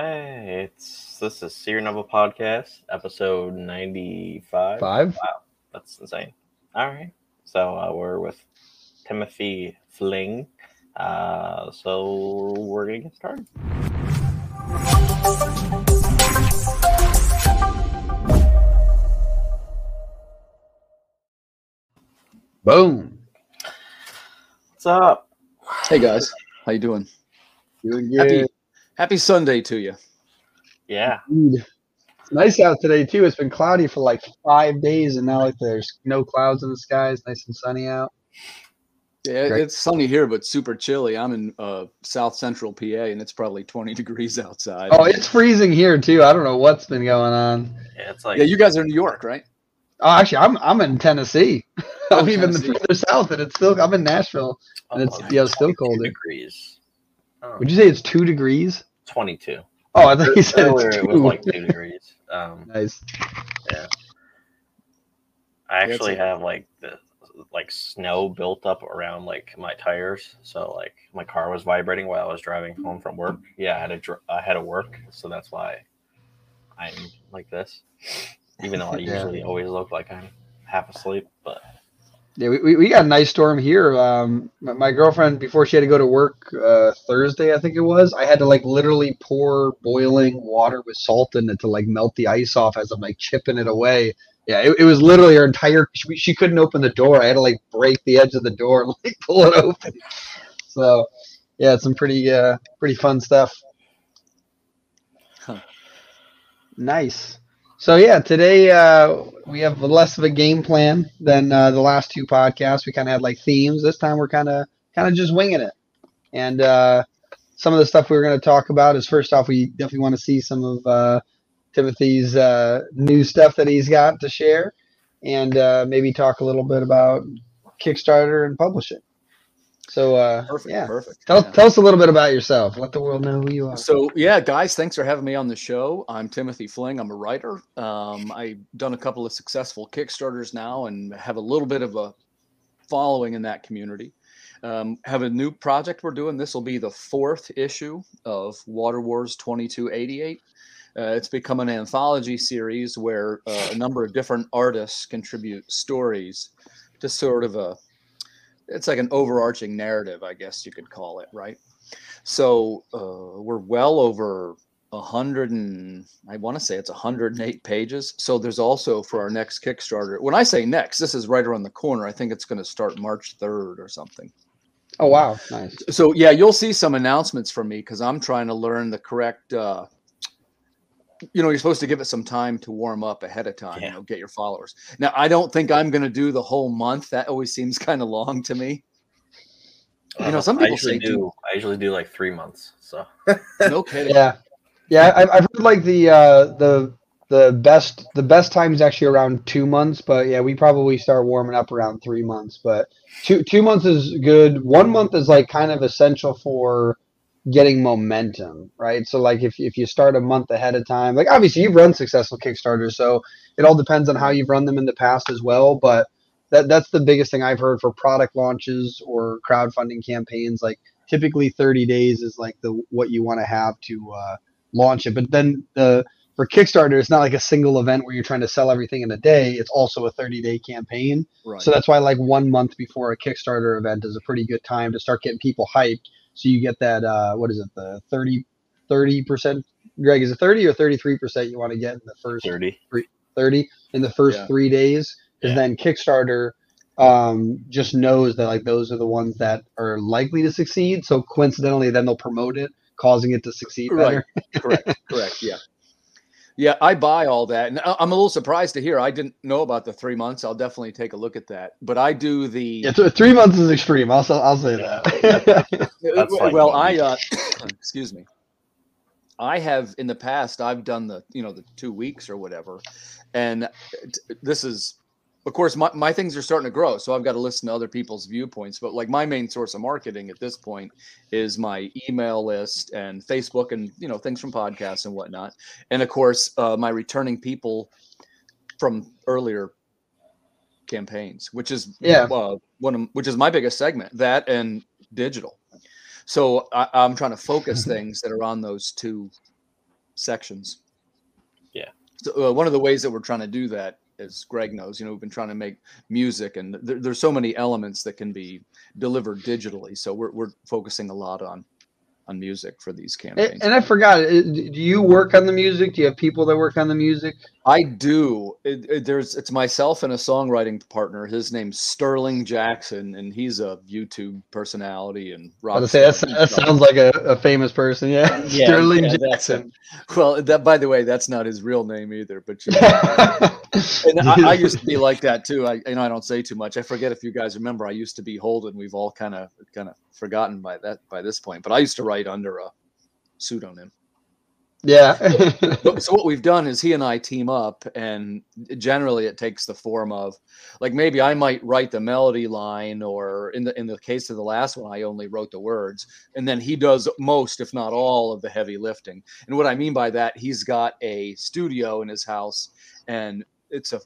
Hey, it's this is Seer Novel Podcast, episode ninety-five. Five? Wow, that's insane. All right, so uh, we're with Timothy Fling. Uh, so we're gonna get started. Boom. What's up? Hey guys, how you doing? Doing good. Happy Sunday to you. Yeah, Indeed. It's nice out today too. It's been cloudy for like five days, and now like there's no clouds in the sky. It's nice and sunny out. Yeah, Great. it's sunny here, but super chilly. I'm in uh, South Central PA, and it's probably 20 degrees outside. Oh, it's freezing here too. I don't know what's been going on. yeah, it's like yeah, you guys are in New York, right? Oh, actually, I'm I'm in Tennessee. Oh, I'm even Tennessee. further south, and it's still I'm in Nashville, and it's oh, yeah, it's still cold. degrees. Oh, Would you say it's two degrees? Twenty-two. Oh, I thought you said Earlier it's it was like two degrees. Um, nice. Yeah. I actually a- have like the like snow built up around like my tires, so like my car was vibrating while I was driving home from work. Yeah, I had to dr- I had to work, so that's why I'm like this. Even though I Yeah. usually always look like I'm half asleep, but Yeah, we, we, got a nice storm here. Um, my, my girlfriend, before she had to go to work uh, Thursday, I think it was, I had to like literally pour boiling water with salt in it to like melt the ice off as I'm like chipping it away. Yeah, it, it was literally her entire. She, she couldn't open the door. I had to like break the edge of the door and like pull it open. So, yeah, it's some pretty uh, pretty fun stuff. Huh. Nice. So yeah, today uh, we have less of a game plan than uh, the last two podcasts. We kind of had like themes. This time we're kind of kind of just winging it. And uh, some of the stuff we were going to talk about is first off, we definitely want to see some of uh, Timothy's uh, new stuff that he's got to share, and uh, maybe talk a little bit about Kickstarter and publishing. So uh, Perfect. yeah, Perfect. tell, Yeah. tell us a little bit about yourself. Let the world know who you are. So yeah, guys, thanks for having me on the show. I'm Timothy Fling. I'm a writer. Um, I've done a couple of successful Kickstarters now, and have a little bit of a following in that community. Um, have a new project we're doing. This will be the fourth issue of Water Wars 2288. Uh, it's become an anthology series where uh, a number of different artists contribute stories to sort of a it's like an overarching narrative, I guess you could call it, right? So uh, we're well over a hundred and I want to say it's 108 pages. So there's also for our next Kickstarter. When I say next, this is right around the corner. I think it's going to start March 3rd or something. Oh wow, nice. So yeah, you'll see some announcements from me because I'm trying to learn the correct. Uh, you know, you're supposed to give it some time to warm up ahead of time. Yeah. You know, get your followers. Now, I don't think I'm going to do the whole month. That always seems kind of long to me. You know, some I people usually say two- I usually do like three months. So No kidding. Yeah, yeah. I've, I've heard like the uh, the the best the best time is actually around two months, but yeah, we probably start warming up around three months. But two two months is good. One month is like kind of essential for getting momentum, right? So like if if you start a month ahead of time, like obviously you've run successful Kickstarters, so it all depends on how you've run them in the past as well, but. That, that's the biggest thing I've heard for product launches or crowdfunding campaigns. Like typically 30 days is like the what you want to have to uh, launch it. But then the for Kickstarter, it's not like a single event where you're trying to sell everything in a day. It's also a 30 day campaign. Right. So that's why like one month before a Kickstarter event is a pretty good time to start getting people hyped. So you get that uh, what is it the 30 30 percent? Greg, is it 30 or 33 percent you want to get in the first thirty. 30 in the first Yeah. three days because Yeah. then Kickstarter um, just knows that like those are the ones that are likely to succeed. So coincidentally, then they'll promote it, causing it to succeed Right. better. correct. Correct. Yeah. Yeah, I buy all that, and I- I'm a little surprised to hear. I didn't know about the three months. I'll definitely take a look at that. But I do the Yeah, th- three months is extreme. I'll, s- I'll say Yeah. that. Like well, I uh, excuse me. I have in the past. I've done the you know the two weeks or whatever, and t- this is, of course, my, my things are starting to grow. So I've got to listen to other people's viewpoints. But like my main source of marketing at this point is my email list and Facebook and you know things from podcasts and whatnot, and of course uh, my returning people from earlier campaigns, which is Yeah. uh, one of which is my biggest segment. That and digital. So I, I'm trying to focus things that are on those two sections. Yeah. So uh, one of the ways that we're trying to do that, as Greg knows, you know, we've been trying to make music, and there, there's so many elements that can be delivered digitally. So we're we're focusing a lot on on music for these campaigns. And, and I forgot, uh, do you work on the music? Do you have people that work on the music? I do. It, it, there's it's myself and a songwriting partner. His name's Sterling Jackson, and he's a YouTube personality and rock. I was say that, that sounds like a, a famous person. Yeah, Yeah, Sterling yeah, Jackson. Well, that by the way, that's not his real name either. But you know, and I, I used to be like that too. I you know I don't say too much. I forget if you guys remember. I used to be Holden. We've all kind of kind of forgotten by that by this point. But I used to write under a pseudonym. Yeah. So what we've done is he and I team up, and generally it takes the form of, like maybe I might write the melody line, or in the in the case of the last one, I only wrote the words, and then he does most, if not all, of the heavy lifting. And what I mean by that, he's got a studio in his house, and it's a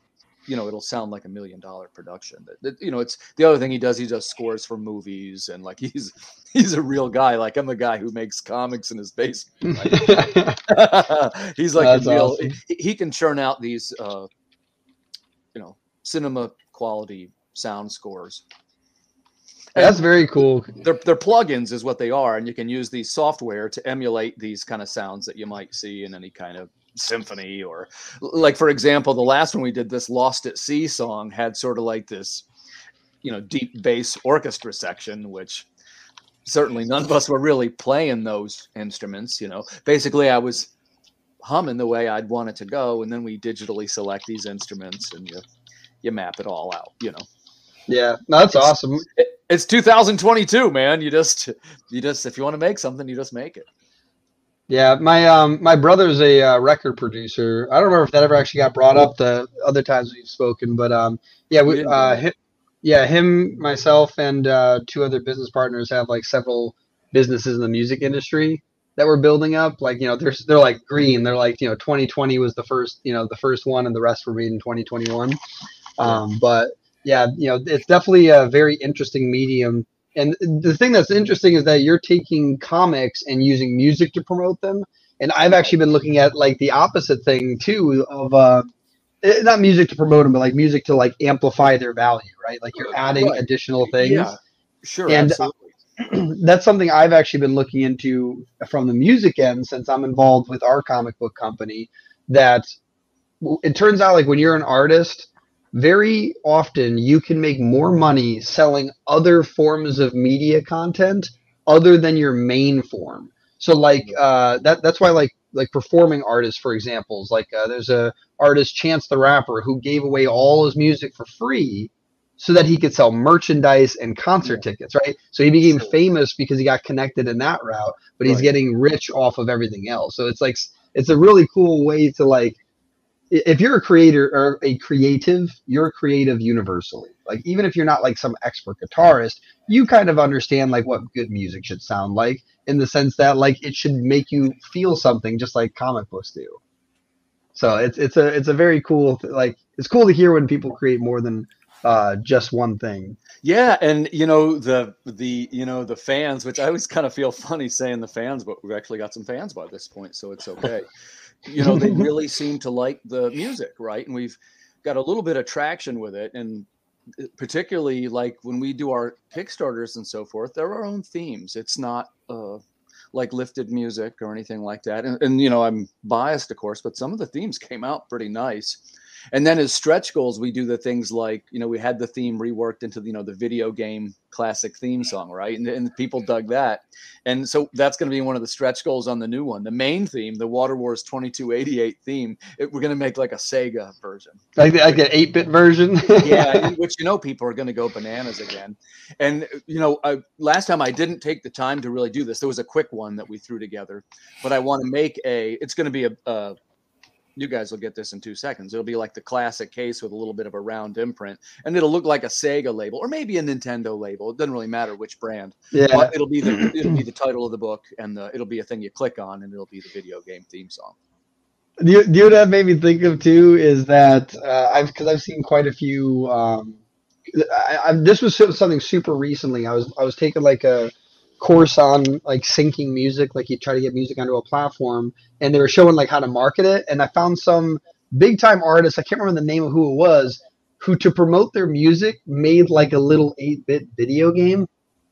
you know it'll sound like a million dollar production that, that- you know it's the other thing he does he does scores for movies and like he's he's a real guy like i'm a guy who makes comics in his basement right? he's like That's a real awesome. he, he can churn out these uh you know cinema quality sound scores That's very cool. they're, they're plugins is what they are and you can use these software to emulate these kind of sounds that you might see in any kind of symphony or like for example the last one we did this lost at sea song had sort of like this you know deep bass orchestra section which certainly none of us were really playing those instruments you know. Basically i was humming the way i'd want it to go and then we digitally select these instruments and you you map it all out you know. Yeah, no, that's It's- awesome. it- it's 2022 man. You just you just if you want to make something you just make it Yeah, my um my brother's a uh, record producer. I don't remember if that ever actually got brought up the other times we've spoken, but um yeah, We uh him, yeah him myself and uh, two other business partners have like several businesses in the music industry that we're building up. Like you know they're they're like green. They're like you know 2020 was the first you know the first one, and the rest were made in 2021. Um, but yeah, you know it's definitely a very interesting medium and the thing that's interesting is that you're taking comics and using music to promote them. And I've actually been looking at like the opposite thing too of uh, eh, not music to promote them, but like music to like amplify their value, right? Like you're adding Right. additional things. yeah sure And, uh, that's something I've actually been looking into from the music end since I'm involved with our comic book company. That it turns out like when you're an artist, very often you can make more money selling other forms of media content other than your main form. So like uh, that that's why like like performing artists, for examples, like uh, there's a artist Chance the Rapper who gave away all his music for free so that he could sell merchandise and concert tickets, right? So he became famous because he got connected in that route, but he's Right. getting rich off of everything else. So it's like it's a really cool way to like if you're a creator or a creative, you're a creative universally. Like even if you're not like some expert guitarist, you kind of understand like what good music should sound like in the sense that like it should make you feel something just like comic books do. So it's it's a it's a very cool like it's cool to hear when people create more than uh, just one thing. Yeah, and you know the the you know the fans, which I always kind of feel funny saying the fans, but we've actually got some fans by this point, so it's okay. you know, they really seem to like the music, right? And we've got a little bit of traction with it, and particularly like when we do our Kickstarters and so forth, they're our own themes. It's not uh, like lifted music or anything like that. And, and you know, I'm biased, of course, but some of the themes came out pretty nice. And then as stretch goals, we do the things like, you know, we had the theme reworked into, you know, the video game classic theme song, right? And, and people dug that. And so that's going to be one of the stretch goals on the new one. The main theme, the Water Wars 2288 theme, it, we're going to make like a Sega version. Like like an eight bit version. yeah, which you know people are going to go bananas again. And you know, I, last time I didn't take the time to really do this. There was a quick one that we threw together, but I want to make a. It's going to be a. a you guys will get this in two seconds. It'll be like the classic case with a little bit of a round imprint, and it'll look like a Sega label or maybe a Nintendo label. It doesn't really matter which brand. yeah. But it'll be the it'll be the title of the book, and the, it'll be a thing you click on, and it'll be the video game theme song. Do you, you know what that made me think of too? Is that uh, I've because I've seen quite a few. Um, I, I, this was something super recently. I was I was taking like a course on like syncing music, like you try to get music onto a platform, and they were showing like how to market it. And I found some big time artists, I can't remember the name of who it was, who to promote their music made like a little 8 bit video game.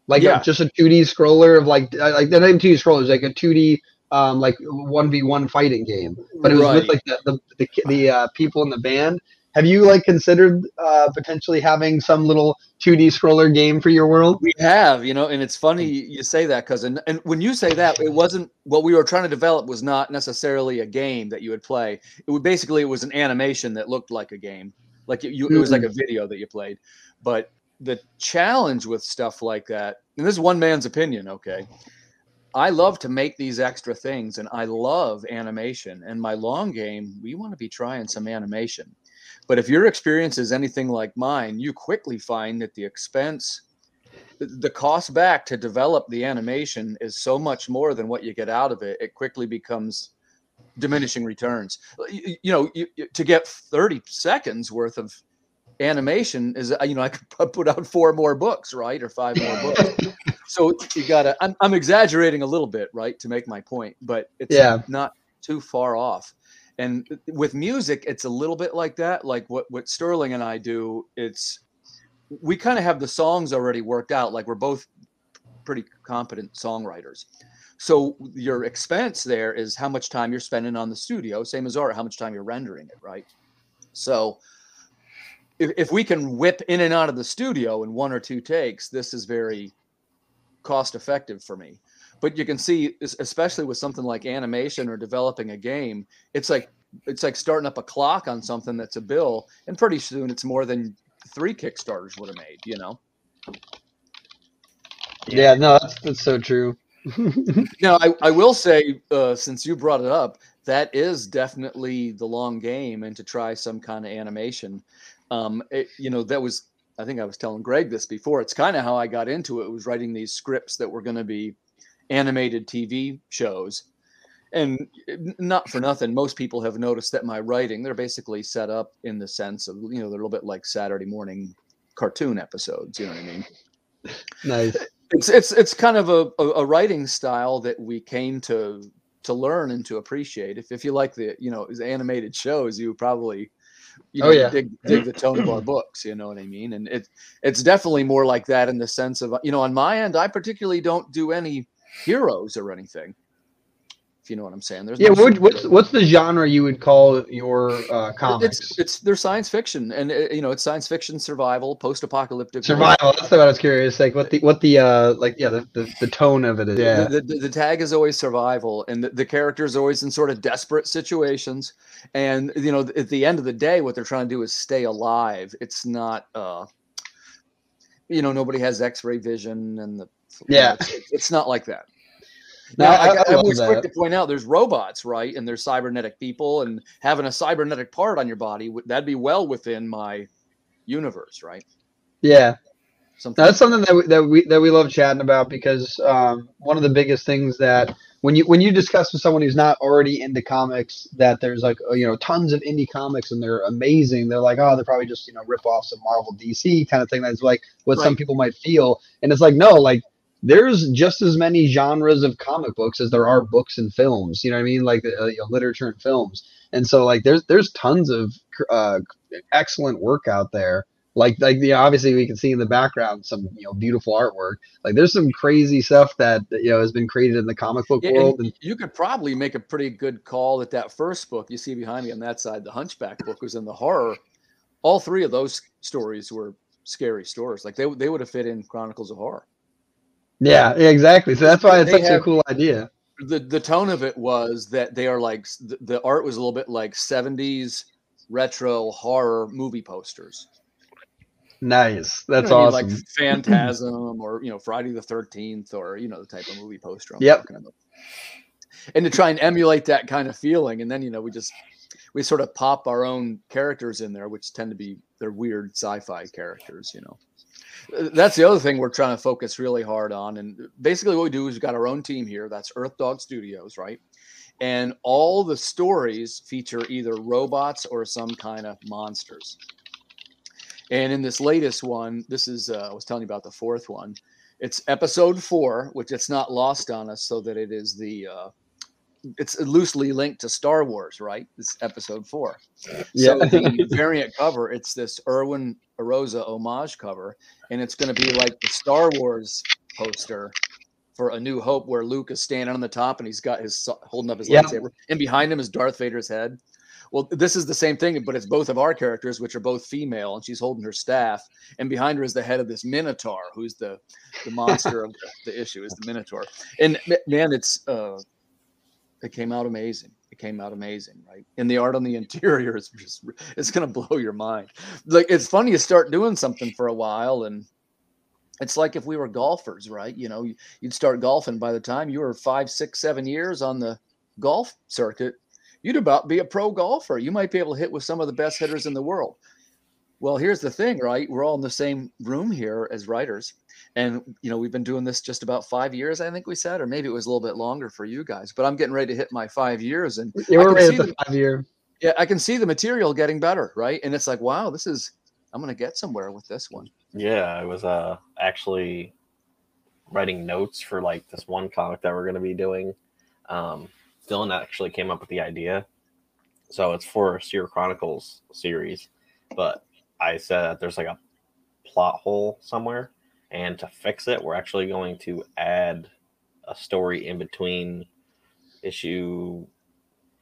Like Yeah. a, just a 2D scroller of like, uh, like they're not even 2D scrollers, like a 2D, um, like 1v1 fighting game. But it was with like the, the, the, the uh, people in the band. Have you like considered uh, potentially having some little 2D scroller game for your world? We have, you know, and it's funny you say that because, and, and when you say that, it wasn't what we were trying to develop was not necessarily a game that you would play. It would basically it was an animation that looked like a game, like you, it was like a video that you played. But the challenge with stuff like that, and this is one man's opinion, okay. I love to make these extra things, and I love animation. And my long game, we want to be trying some animation. But if your experience is anything like mine, you quickly find that the expense the- cost back to develop the animation is so much more than what you get out of it. It quickly becomes diminishing returns. You, you know you, you- to get 30 seconds worth of animation is uh, you know i could put out four more books right or five more books. So you gotta I'm, I'm exaggerating a little bit right to make my point but it's Yeah. not too far off and with music it's a little bit like that like what what sterling and i do it's we kind of have the songs already worked out. Like we're both pretty competent songwriters. So your expense there is how much time you're spending on the studio, same as art, how much time you're rendering it, right? So if, if we can whip in and out of the studio in one or two takes, this is very cost effective for me. But you can see, especially with something like animation or developing a game, it's like it's like starting up a clock on something that's a bill, and pretty soon it's more than three Kickstarters would have made, you know. Yeah, no, that's, that's so true. Now, I, I will say, uh, since you brought it up, that is definitely the long game, and to try some kind of animation. Um, it, you know, that was I think I was telling Greg this before. It's kind of how I got into it. Was writing these scripts that were going to be animated TV shows, and not for nothing. Most people have noticed that my writing they're basically set up in the sense of you know they're a little bit like Saturday morning cartoon episodes. You know what I mean? nice. it's it's it's kind of a, a, writing style that we came to to learn and to appreciate. If if you like the you know animated shows, you probably you Oh, know, yeah. dig dig the tone of our books. You know what I mean? And it it's definitely more like that in the sense of you know on my end, I particularly don't do any heroes or anything. If you know what I'm saying. There's Yeah, no what, what's what's the genre you would call your uh, comics? It's it's they're science fiction, and uh, you know it's science fiction, survival, post-apocalyptic. Survival. That's what I was curious. Like what the what the uh like yeah the, the, the tone of it is. Yeah. the, the, the tag is always survival and the, the character is always in sort of desperate situations and you know at the end of the day what they're trying to do is stay alive it's not uh you know nobody has x-ray vision and the know, Yeah. it's, it's not like that No, now, I- I, I was quick to point out there's robots, right? And there's cybernetic people, and having a cybernetic part on your body would that'd be well within my universe, right? Yeah. Something That's something that we, that we that we love chatting about because um, one of the biggest things that when you when you discuss with someone who's not already into comics that there's like you know tons of indie comics and they're amazing they're like oh they're probably just you know rip offs of Marvel DC kind of thing that's like what some people might feel and it's like no like there's just as many genres of comic books as there are books and films you know what I mean like uh, you know, literature and films and so like there's there's tons of uh, excellent work out there like like the obviously we can see in the background some you know beautiful artwork like there's some crazy stuff that you know has been created in the comic book Yeah, and world and you could probably make a pretty good call that that first book you see behind me on that side, the Hunchback book, was in the horror. All three of those stories were scary stories. Like they they would have fit in Chronicles of Horror. Yeah, exactly so that's why it's They such a cool idea The the tone of it was that they are like the, the art was a little bit like '70s retro horror movie posters. nice You know that's awesome Like Phantasm or you know Friday the Thirteenth or you know the type of movie poster I'm Yep. And to try and emulate that kind of feeling, and then you know we just we sort of pop our own characters in there, which tend to be they're weird sci-fi characters, you know. That's the other thing we're trying to focus really hard on, and basically what we do is we've got our own team here. That's Earth Dog Studios, right? And all the stories feature either robots or some kind of monsters. And in this latest one, this is uh, I was telling you about the fourth one. It's episode four, which it's not lost on us, so that it is the uh, it's loosely linked to Star Wars, right? This episode four. Yeah. So the variant cover, it's this Erwin Arosa homage cover, and it's going to be like the Star Wars poster for A New Hope, where Luke is standing on the top and he's got his holding up his Yep. lightsaber, and behind him is Darth Vader's head. Well, this is the same thing, but it's both of our characters, which are both female, and she's holding her staff, and behind her is the head of this Minotaur, who's the the monster of the, the issue, is the Minotaur. And man, it's uh, it came out amazing. It came out amazing, right? And the art on the interior is just it's gonna blow your mind. Like it's funny you start doing something for a while, and it's like if we were golfers, right? You know, you'd start golfing by the time you were five, six, seven years on the golf circuit, you'd about be a pro golfer. You might be able to hit with some of the best hitters in the world. Well, here's the thing, right? We're all in the same room here as writers. And you know, we've been doing this just about five years, I think we said, or maybe it was a little bit longer for you guys. But I'm getting ready to hit my five years, and Yeah, I we're can see the the- five year. yeah, I can see the material getting better, right? And it's like, wow, this is I'm gonna get somewhere with this one. Yeah, I was uh actually writing notes for like this one comic that we're gonna be doing. Um, Dylan actually came up with the idea, so it's for Seer Chronicles series, but I said that there's like a plot hole somewhere, and to fix it, we're actually going to add a story in between issue,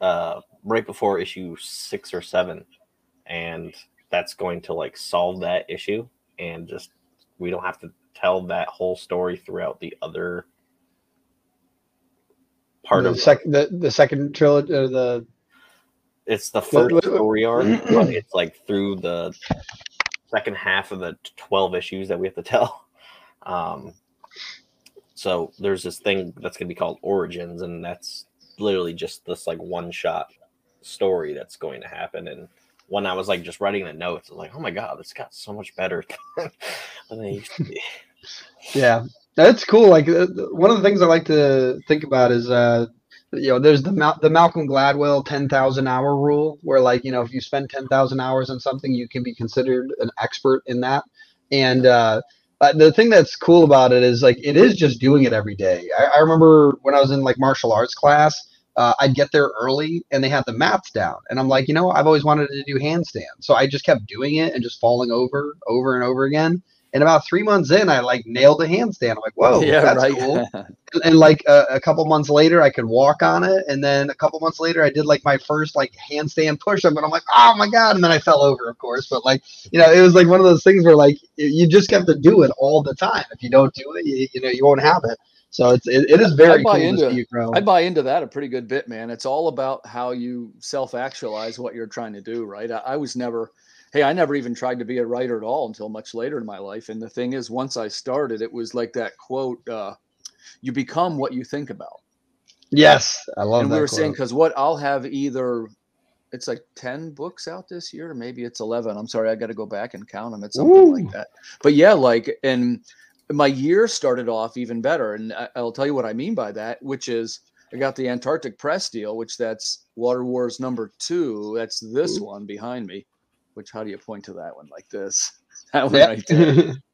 uh, right before issue six or seven, and that's going to like solve that issue and just we don't have to tell that whole story throughout the other part the, of sec- the the second trilogy, uh, the it's the first story arc but it's like through the second half of the 12 issues that we have to tell um so there's this thing that's going to be called origins and that's literally just this like one shot story that's going to happen and when i was like just writing the notes i was like oh my god this got so much better Yeah, that's cool. Like one of the things I like to think about is, uh, you know, there's the the Malcolm Gladwell ten thousand hour rule, where like you know if you spend ten thousand hours on something, you can be considered an expert in that. And uh, uh, the thing that's cool about it is like it is just doing it every day. I, I remember when I was in like martial arts class. Uh, I'd get there early and they had the mats down. And I'm like, you know, I've always wanted to do handstands. So I just kept doing it and just falling over, over and over again. And about three months in, I like nailed a handstand. I'm like, whoa, yeah, that's cool. And, and, like a, a couple months later, I could walk on it. And then a couple months later, I did like my first like handstand push up, and I'm like, oh my god! And then I fell over, of course. But like, you know, it was like one of those things where like you just have to do it all the time. If you don't do it, you, you know, you won't have it. So it's it, it is very I buy cool into you. I buy into that a pretty good bit, man. It's all about how you self actualize what you're trying to do, right? I, I was never, hey, I never even tried to be a writer at all until much later in my life. And the thing is, once I started, it was like that quote, uh, you become what you think about. yes, I love and that. we were saying, because what I'll have either, it's like 10 books out this year, maybe it's 11. I'm sorry, I got to go back and count them. It's something Ooh. like that. But yeah, like, and my year started off even better. And I, I'll tell you what I mean by that, which is I got the Antarctic press deal, which that's Water Wars number two. That's this Ooh. one behind me. Which how do you point to that one like this? That one Yeah. right there.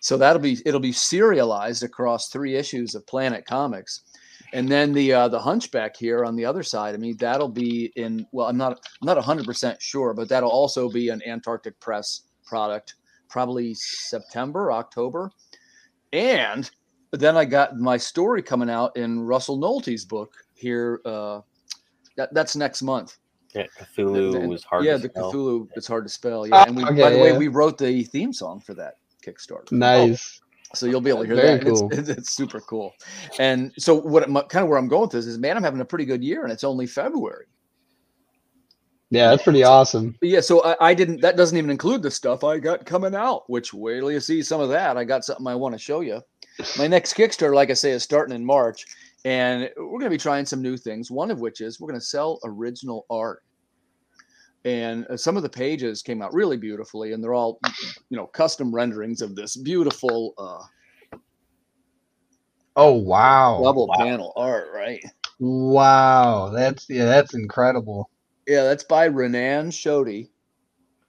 So that'll be it'll be serialized across three issues of Planet Comics, and then the uh, the Hunchback here on the other side. I mean, that'll be in. Well, I'm not I'm not 100 percent sure, but that'll also be an Antarctic Press product, probably September, October, and then I got my story coming out in Russell Nolte's book here. Uh, that, that's next month. Yeah cthulhu The- the- was hard yeah, to the spell. Cthulhu. It's hard to spell. Yeah, and we, Oh, by okay, the way, we wrote the theme song for that Kickstarter. nice. Oh, so you'll be able to hear Very that. It's- cool. It's, it's, super cool. And so what kind of where I'm going with this is, man, I'm having a pretty good year, and it's only February. Yeah, that's pretty awesome. Yeah, so I, I didn't. That doesn't even include the stuff I got coming out. Which wait till you see some of that. I got something I want to show you. My next Kickstarter, like I say, is starting in March, and we're going to be trying some new things. One of which is we're going to sell original art. And uh, some of the pages came out really beautifully, and they're all, you know, custom renderings of this beautiful uh, Oh wow, double wow. panel art, right? wow, that's yeah, that's incredible. Yeah, that's by Renan Shodi.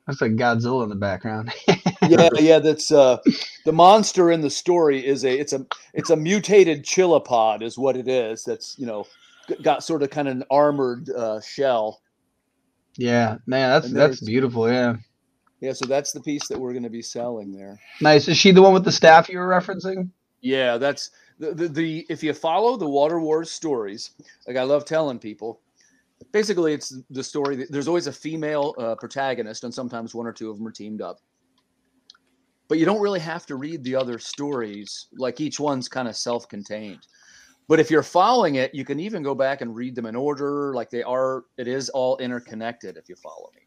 That's like Godzilla in the background. yeah, yeah. That's uh, the monster in the story is a it's a it's a mutated chilopod is what it is. That's you know got sort of kind of an armored uh, shell. Yeah, man, that's that's beautiful. Yeah. Yeah, so that's the piece that we're going to be selling there. Nice. Is she the one with the staff you were referencing? Yeah, that's the, the, the if you follow the Water Wars stories, like I love telling people, basically it's the story that there's always a female uh, protagonist and sometimes one or two of them are teamed up but you don't really have to read the other stories like each one's kind of self-contained but if you're following it you can even go back and read them in order like they are it is all interconnected if you follow me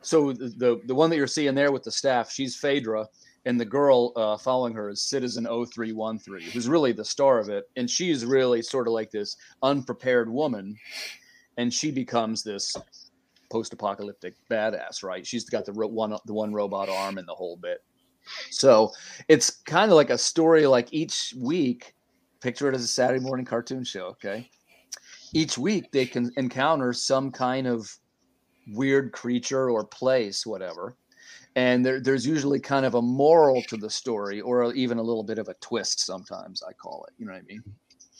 so the the, the one that you're seeing there with the staff she's phaedra and the girl uh, following her is citizen 0313 who's really the star of it and she's really sort of like this unprepared woman and she becomes this post-apocalyptic badass, right? She's got the one the one robot arm and the whole bit. So it's kind of like a story. Like each week, picture it as a Saturday morning cartoon show. Okay, each week they can encounter some kind of weird creature or place, whatever. And there, there's usually kind of a moral to the story, or even a little bit of a twist. Sometimes I call it. You know what I mean?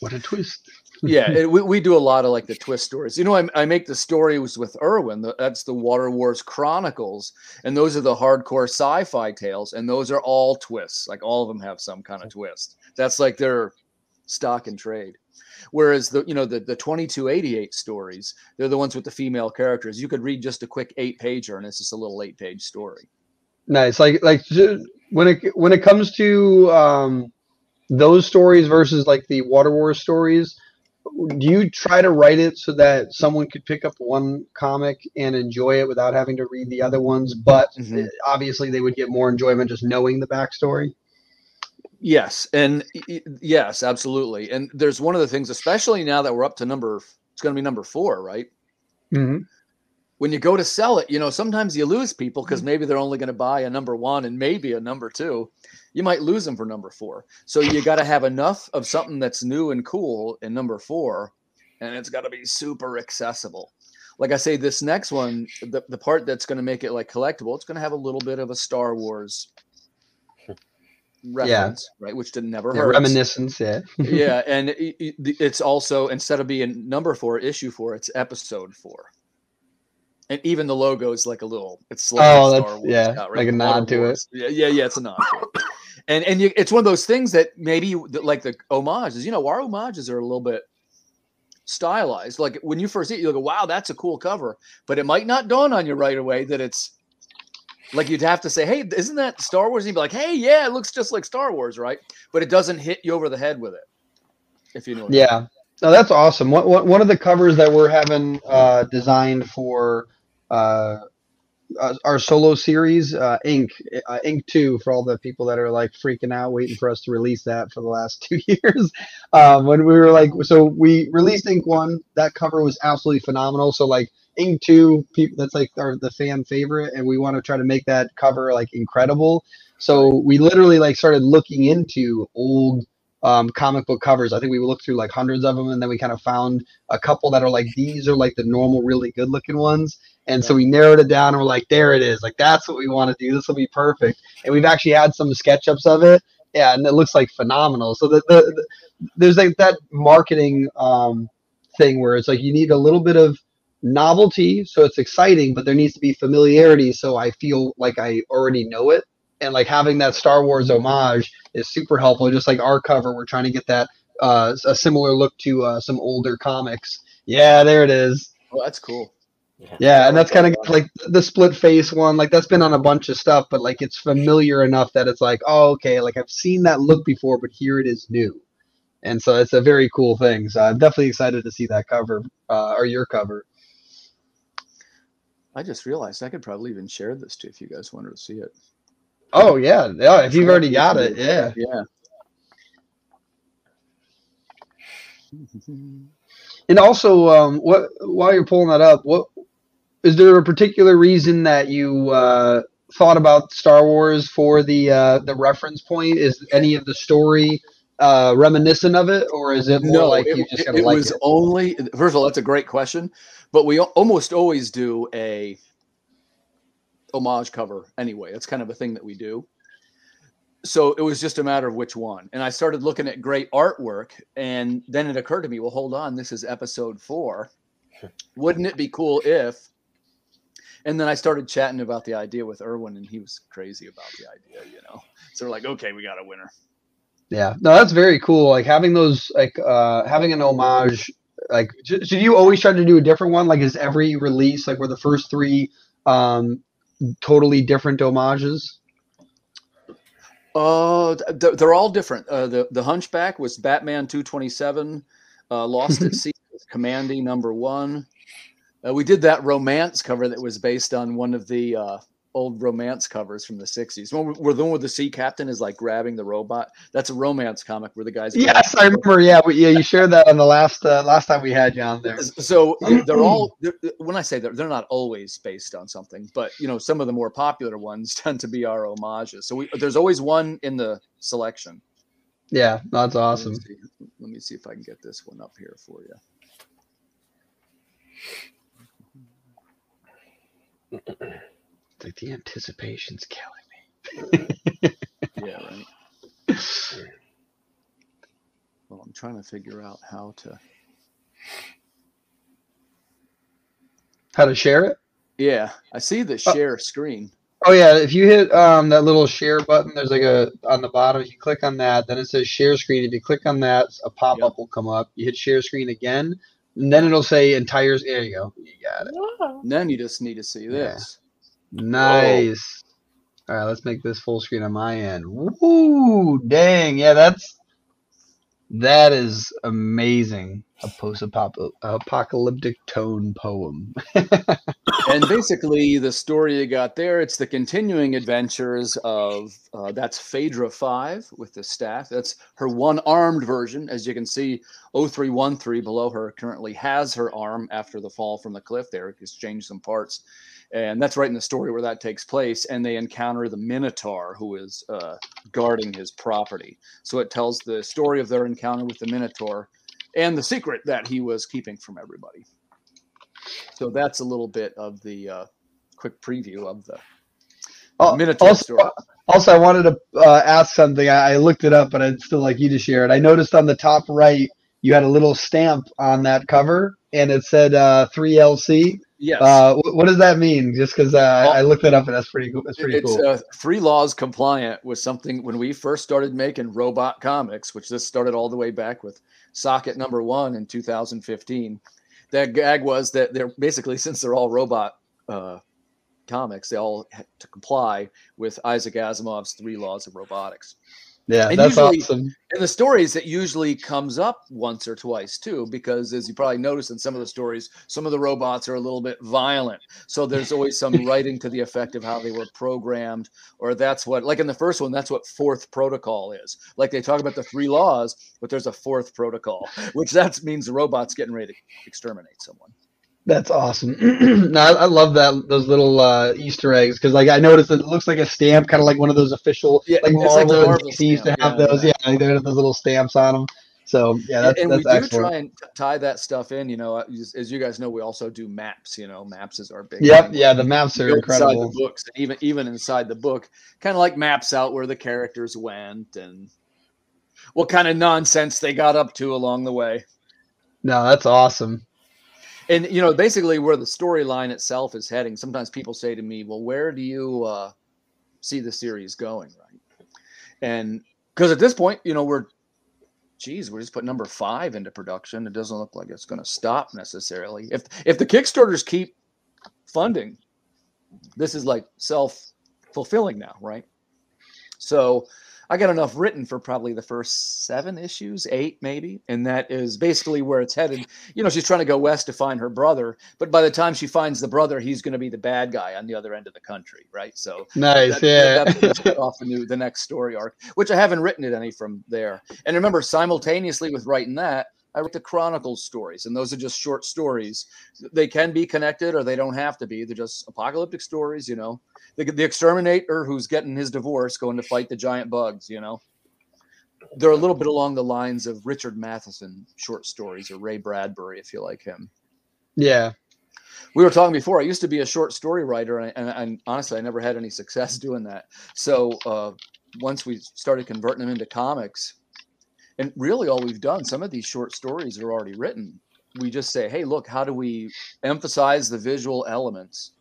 What a twist! yeah, it, we, we do a lot of like the twist stories. You know, I, I make the stories with Erwin. The, that's the Water Wars Chronicles, and those are the hardcore sci-fi tales, and those are all twists. Like all of them have some kind of twist. That's like their stock and trade. Whereas the you know the the 2288 stories, they're the ones with the female characters. You could read just a quick eight pager, and it's just a little eight page story. Nice. Like like when it when it comes to um those stories versus like the Water Wars stories, do you try to write it so that someone could pick up one comic and enjoy it without having to read the other ones? But mm-hmm. obviously, they would get more enjoyment just knowing the backstory. Yes, and yes, absolutely. And there's one of the things, especially now that we're up to number, it's going to be number four, right? Mm-hmm when you go to sell it, you know, sometimes you lose people because mm. maybe they're only going to buy a number one and maybe a number two. You might lose them for number four. So you got to have enough of something that's new and cool in number four, and it's got to be super accessible. Like I say, this next one, the, the part that's going to make it like collectible, it's going to have a little bit of a Star Wars reference, yeah. right? Which didn't never yeah, reminiscence, yeah, yeah, and it, it's also instead of being number four, issue four, it's episode four and even the logo is like a little. It's like oh, that's, Wars, yeah, right? like a nod to it. Yeah, yeah, yeah. It's a nod. and and you, it's one of those things that maybe like the homages. You know, our homages are a little bit stylized. Like when you first see it, you go, "Wow, that's a cool cover," but it might not dawn on you right away that it's like you'd have to say, "Hey, isn't that Star Wars?" And you'd be like, "Hey, yeah, it looks just like Star Wars, right?" But it doesn't hit you over the head with it, if you know. yeah, I mean. no, that's awesome. One one of the covers that we're having uh, designed for uh, uh, our solo series, uh, Ink, uh, Ink Two, for all the people that are like freaking out, waiting for us to release that for the last two years. um, when we were like, so we released Ink One, that cover was absolutely phenomenal. So like Ink Two, people that's like our the fan favorite, and we want to try to make that cover like incredible. So we literally like started looking into old um, comic book covers. I think we looked through like hundreds of them, and then we kind of found a couple that are like these are like the normal, really good looking ones. And so we narrowed it down, and we're like, there it is. Like that's what we want to do. This will be perfect. And we've actually had some SketchUps of it. Yeah, and it looks like phenomenal. So the, the, the there's like that marketing um, thing where it's like you need a little bit of novelty, so it's exciting, but there needs to be familiarity, so I feel like I already know it and like having that Star Wars homage is super helpful. Just like our cover, we're trying to get that uh, a similar look to uh, some older comics. Yeah, there it is. Oh, that's cool. Yeah, yeah and that's kind of like the split face one. Like that's been on a bunch of stuff, but like it's familiar enough that it's like, oh, okay, like I've seen that look before, but here it is new. And so it's a very cool thing. So I'm definitely excited to see that cover uh, or your cover. I just realized I could probably even share this too if you guys wanted to see it. Oh yeah, yeah. If you've already got it, yeah, yeah. And also, um, what while you're pulling that up, what is there a particular reason that you uh, thought about Star Wars for the uh, the reference point? Is any of the story uh, reminiscent of it, or is it more no, like it, you just it, it like was it? only first of all, that's a great question, but we almost always do a homage cover anyway. It's kind of a thing that we do. So it was just a matter of which one. And I started looking at great artwork, and then it occurred to me, well, hold on, this is episode four. Wouldn't it be cool if? And then I started chatting about the idea with Erwin, and he was crazy about the idea, you know. So we're like, okay, we got a winner. Yeah, no, that's very cool. Like having those, like uh having an homage. Like, should you always try to do a different one? Like, is every release like were the first three um totally different homages? Uh, th- they're all different. Uh, the the Hunchback was Batman two twenty seven, uh, Lost at Sea, Commanding number one. Uh, we did that romance cover that was based on one of the uh, old romance covers from the 60s. One where the one where the sea captain is like grabbing the robot. That's a romance comic where the guys. Yes, I remember. Yeah, but yeah, you shared that on the last uh, last time we had you on there. So they're all. They're, when I say they're, they're not always based on something, but you know, some of the more popular ones tend to be our homages. So we, there's always one in the selection. Yeah, that's awesome. Let me, see, let me see if I can get this one up here for you. It's like the anticipation's killing me. yeah, right. Well, I'm trying to figure out how to how to share it. Yeah, I see the share oh. screen. Oh yeah, if you hit um, that little share button, there's like a on the bottom. If you click on that, then it says share screen. If you click on that, a pop up yep. will come up. You hit share screen again, and then it'll say entire. There you go. You got it. And then you just need to see this. Yeah. Nice. Whoa. All right, let's make this full screen on my end. Woo! Dang, yeah, that's that is amazing. A post-apocalyptic tone poem. and basically, the story you got there, it's the continuing adventures of uh, that's Phaedra 5 with the staff. That's her one-armed version. As you can see, 0313 below her currently has her arm after the fall from the cliff there. Exchanged some parts and that's right in the story where that takes place and they encounter the minotaur who is uh, guarding his property. So it tells the story of their encounter with the minotaur and the secret that he was keeping from everybody. So that's a little bit of the uh, quick preview of the uh, minotaur also, story. also i wanted to uh, ask something. I, I looked it up but i'd still like you to share it. I noticed on the top right you had a little stamp on that cover and it said 3lc uh, Yes. Uh, what does that mean? Just because uh, well, I looked it up and that's pretty cool. That's pretty it's, cool. Uh, three laws compliant was something when we first started making robot comics, which this started all the way back with Socket number one in 2015. That gag was that they're basically since they're all robot uh, comics, they all had to comply with Isaac Asimov's three laws of robotics. Yeah, and that's usually, awesome. In the stories, it usually comes up once or twice too, because as you probably noticed in some of the stories, some of the robots are a little bit violent. So there's always some writing to the effect of how they were programmed, or that's what, like in the first one, that's what fourth protocol is. Like they talk about the three laws, but there's a fourth protocol, which that means the robot's getting ready to exterminate someone. That's awesome. no, I, I, love that those little uh, Easter eggs because like I noticed it looks like a stamp, kind of like one of those official yeah, like Marvel, like Marvel DC used to have yeah, those. Yeah, yeah they have those little stamps on them. So yeah, that's and, that's we do excellent. try and tie that stuff in. You know, as you guys know, we also do maps. You know, maps is our big. Yep, thing. yeah, the maps are incredible. Inside the books, and even even inside the book, kind of like maps out where the characters went and what kind of nonsense they got up to along the way. No, that's awesome and you know basically where the storyline itself is heading sometimes people say to me well where do you uh, see the series going? Right? And because at this point you know we're geez we just put number five into production. It doesn't look like it's going to stop necessarily. If if the kickstarters keep funding this is like self fulfilling now right? So I got enough written for probably the first seven issues, eight maybe, and that is basically where it's headed. You know, she's trying to go west to find her brother, but by the time she finds the brother, he's going to be the bad guy on the other end of the country, right? So nice, that, yeah. That's off the new the next story arc, which I haven't written it any from there. And remember, simultaneously with writing that, I write the Chronicles stories, and those are just short stories. They can be connected, or they don't have to be. They're just apocalyptic stories, you know. The, the exterminator who's getting his divorce, going to fight the giant bugs, you know. They're a little bit along the lines of Richard Matheson short stories or Ray Bradbury, if you like him. Yeah. we were talking before. I used to be a short story writer, and, and, and honestly, I never had any success doing that. So uh, once we started converting them into comics, and really all we've done, some of these short stories are already written. We just say, hey, look, how do we emphasize the visual elements?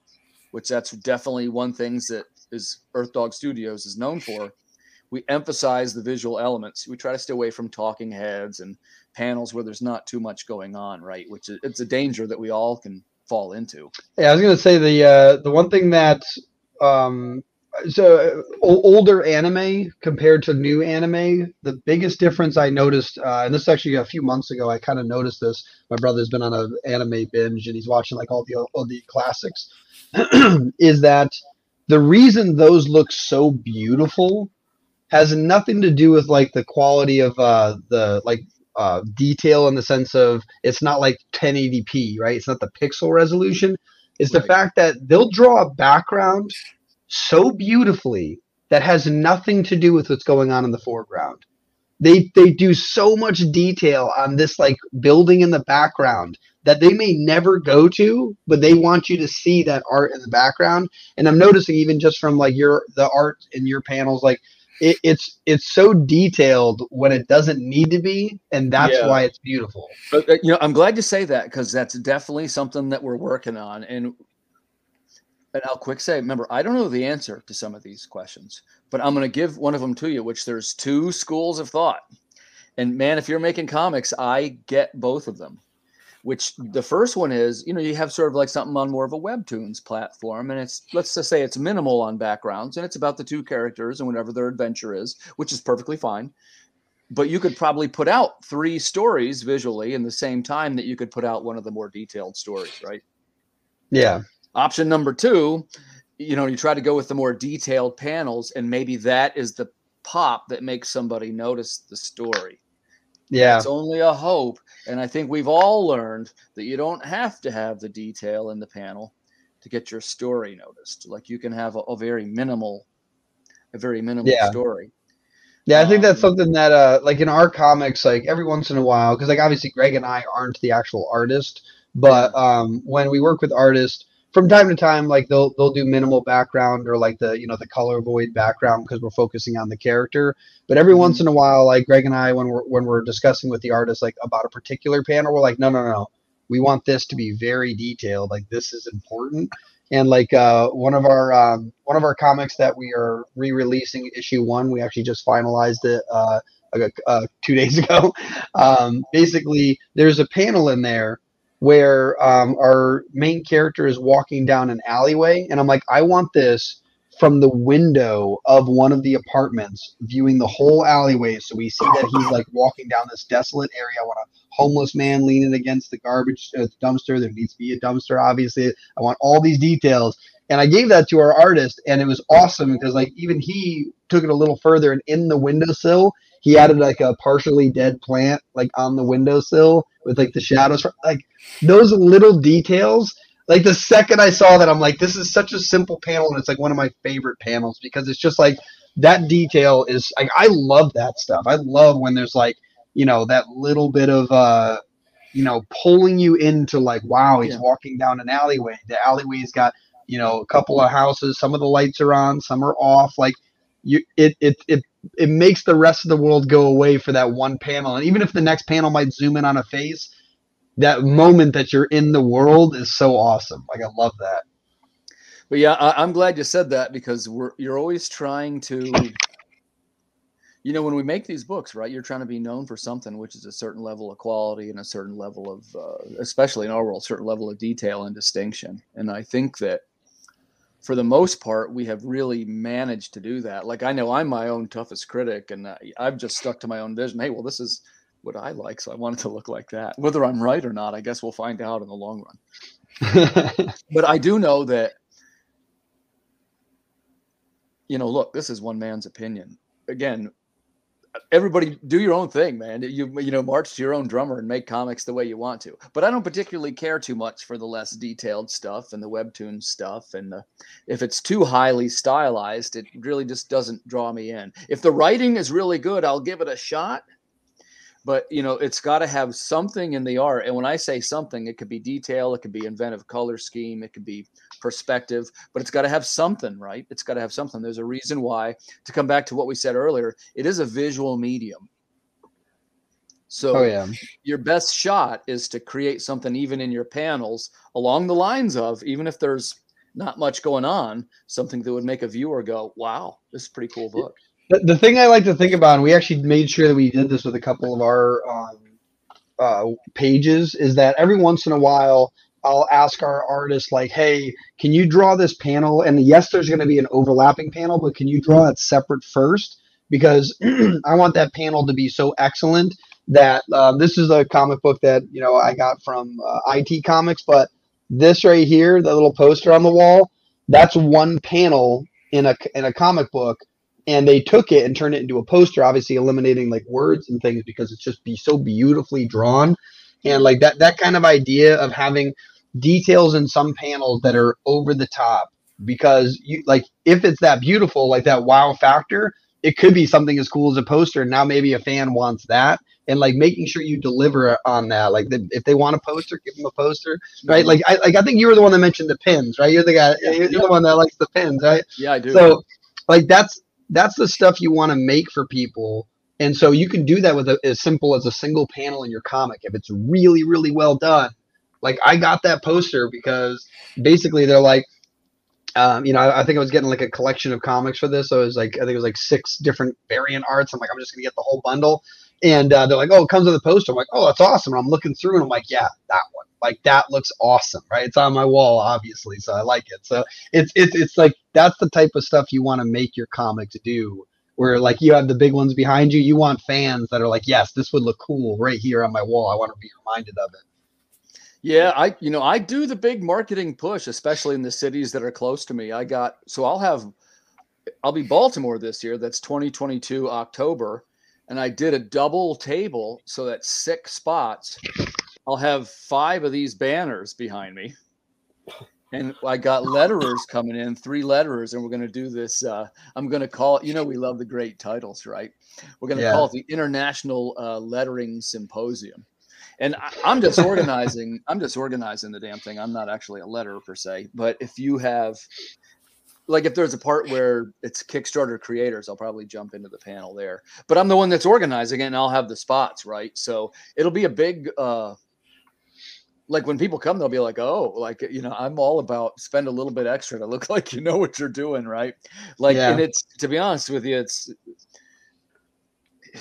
Which that's definitely one things that is Earth Dog Studios is known for. We emphasize the visual elements. We try to stay away from talking heads and panels where there's not too much going on, right? Which is, it's a danger that we all can fall into. Yeah, I was gonna say the uh, the one thing that um, so older anime compared to new anime, the biggest difference I noticed, uh, and this is actually a few months ago, I kind of noticed this. My brother's been on an anime binge and he's watching like all the all the classics. is that the reason those look so beautiful has nothing to do with like the quality of uh, the like uh, detail in the sense of it's not like 1080p, right? It's not the pixel resolution. It's right. the fact that they'll draw a background so beautifully that has nothing to do with what's going on in the foreground. They they do so much detail on this like building in the background that they may never go to, but they want you to see that art in the background. And I'm noticing even just from like your the art in your panels, like it, it's it's so detailed when it doesn't need to be, and that's yeah. why it's beautiful. But uh, you know, I'm glad to say that because that's definitely something that we're working on. And and I'll quick say, remember, I don't know the answer to some of these questions, but I'm going to give one of them to you. Which there's two schools of thought, and man, if you're making comics, I get both of them which the first one is you know you have sort of like something on more of a webtoons platform and it's let's just say it's minimal on backgrounds and it's about the two characters and whatever their adventure is which is perfectly fine. But you could probably put out three stories visually in the same time that you could put out one of the more detailed stories right? Yeah option number two you know you try to go with the more detailed panels and maybe that is the pop that makes somebody notice the story yeah. It's only a hope. And I think we've all learned that you don't have to have the detail in the panel to get your story noticed. Like you can have a, a very minimal, a very minimal yeah. story. Yeah, I think that's um, something that, uh, like in our comics, like every once in a while, because like obviously Greg and I aren't the actual artist, but um, when we work with artists, from time to time, like they'll they'll do minimal background or like the you know the color void background because we're focusing on the character. But every mm-hmm. once in a while, like Greg and I, when we're when we're discussing with the artist like about a particular panel, we're like, no, no, no, we want this to be very detailed. Like this is important. And like uh, one of our um, one of our comics that we are re-releasing issue one, we actually just finalized it uh, uh, two days ago. Um, basically, there's a panel in there where um, our main character is walking down an alleyway, and I'm like, I want this from the window of one of the apartments, viewing the whole alleyway. So we see that he's like walking down this desolate area. I want a homeless man leaning against the garbage uh, dumpster. There needs to be a dumpster, obviously. I want all these details. And I gave that to our artist, and it was awesome because like even he took it a little further, and in the windowsill, he added like a partially dead plant like on the windowsill with like the shadows like those little details like the second i saw that i'm like this is such a simple panel and it's like one of my favorite panels because it's just like that detail is like i love that stuff i love when there's like you know that little bit of uh you know pulling you into like wow he's yeah. walking down an alleyway the alleyway's got you know a couple of houses some of the lights are on some are off like you it it it it makes the rest of the world go away for that one panel. And even if the next panel might zoom in on a face, that moment that you're in the world is so awesome. Like I love that. But yeah, I, am glad you said that because we're you're always trying to, you know, when we make these books, right? You're trying to be known for something which is a certain level of quality and a certain level of, uh, especially in our world, certain level of detail and distinction. And I think that for the most part, we have really managed to do that. Like I know I'm my own toughest critic, and uh, I've just stuck to my own vision. Hey, well, this is what I like, so I want it to look like that. Whether I'm right or not, I guess we'll find out in the long run. but I do know that, you know, look, this is one man's opinion. Again, everybody do your own thing, man. You you know, march to your own drummer and make comics the way you want to. But I don't particularly care too much for the less detailed stuff and the webtoon stuff. And the, if it's too highly stylized, it really just doesn't draw me in. If the writing is really good, I'll give it a shot. But you know it's got to have something in the art and when i say something it could be detail it could be inventive color scheme it could be perspective but it's got to have something right? It's got to have something. There's a reason why. To come back to what we said earlier it is a visual medium. So Oh yeah. your best shot is to create something even in your panels along the lines of even if there's not much going on something that would make a viewer go wow this is a pretty cool book The, the thing I like to think about, and we actually made sure that we did this with a couple of our um, uh, pages, is that every once in a while I'll ask our artists, like, "Hey, can you draw this panel?" And yes, there's going to be an overlapping panel, but can you draw it separate first? Because I want that panel to be so excellent that um, this is a comic book that you know I got from uh, IT Comics, but this right here, the little poster on the wall, that's one panel in a in a comic book and they took it and turned it into a poster obviously eliminating like words and things because it's just be so beautifully drawn. And like that that kind of idea of having details in some panels that are over the top because you like if it's that beautiful like that wow factor it could be something as cool as a poster. And now maybe a fan wants that. And like making sure you deliver on that. Like the, if they want a poster give them a poster right? Like I, like I think you were the one that mentioned the pins right? You're the guy you're the one that likes the pins right? Yeah i do. So like that's that's the stuff you want to make for people. And so you can do that with a, as simple as a single panel in your comic if it's really really well done. Like i got that poster because basically they're like um, you know I, I think i was getting like a collection of comics for this. So it was like i think it was like six different variant arts. I'm like i'm just gonna get the whole bundle. And uh, they're like oh it comes with a poster. I'm like oh that's awesome. And i'm looking through and i'm like yeah that one like that looks awesome right it's on my wall obviously so i like it so it's it's it's like that's the type of stuff you want to make your comic to do where like you have the big ones behind you you want fans that are like yes this would look cool right here on my wall i want to be reminded of it Yeah, I you know I do the big marketing push, especially in the cities that are close to me. I got so I'll have I'll be Baltimore this year. That's 2022 October, and I did a double table so that six spots. I'll have five of these banners behind me, and I got letterers coming in, three letterers, and we're going to do this. Uh, I'm going to call it. You know, we love the great titles, right? We're going to Yeah. call it the International uh, Lettering Symposium and I, I'm just organizing. I'm just organizing the damn thing. I'm not actually a letterer per se, but if you have, like, if there's a part where it's Kickstarter creators, I'll probably jump into the panel there. But I'm the one that's organizing it, and I'll have the spots right. So it'll be a big. uh like when people come, they'll be like, "Oh, like you know, I'm all about spend a little bit extra to look like you know what you're doing, right?" Like, and it's to be honest with you, it's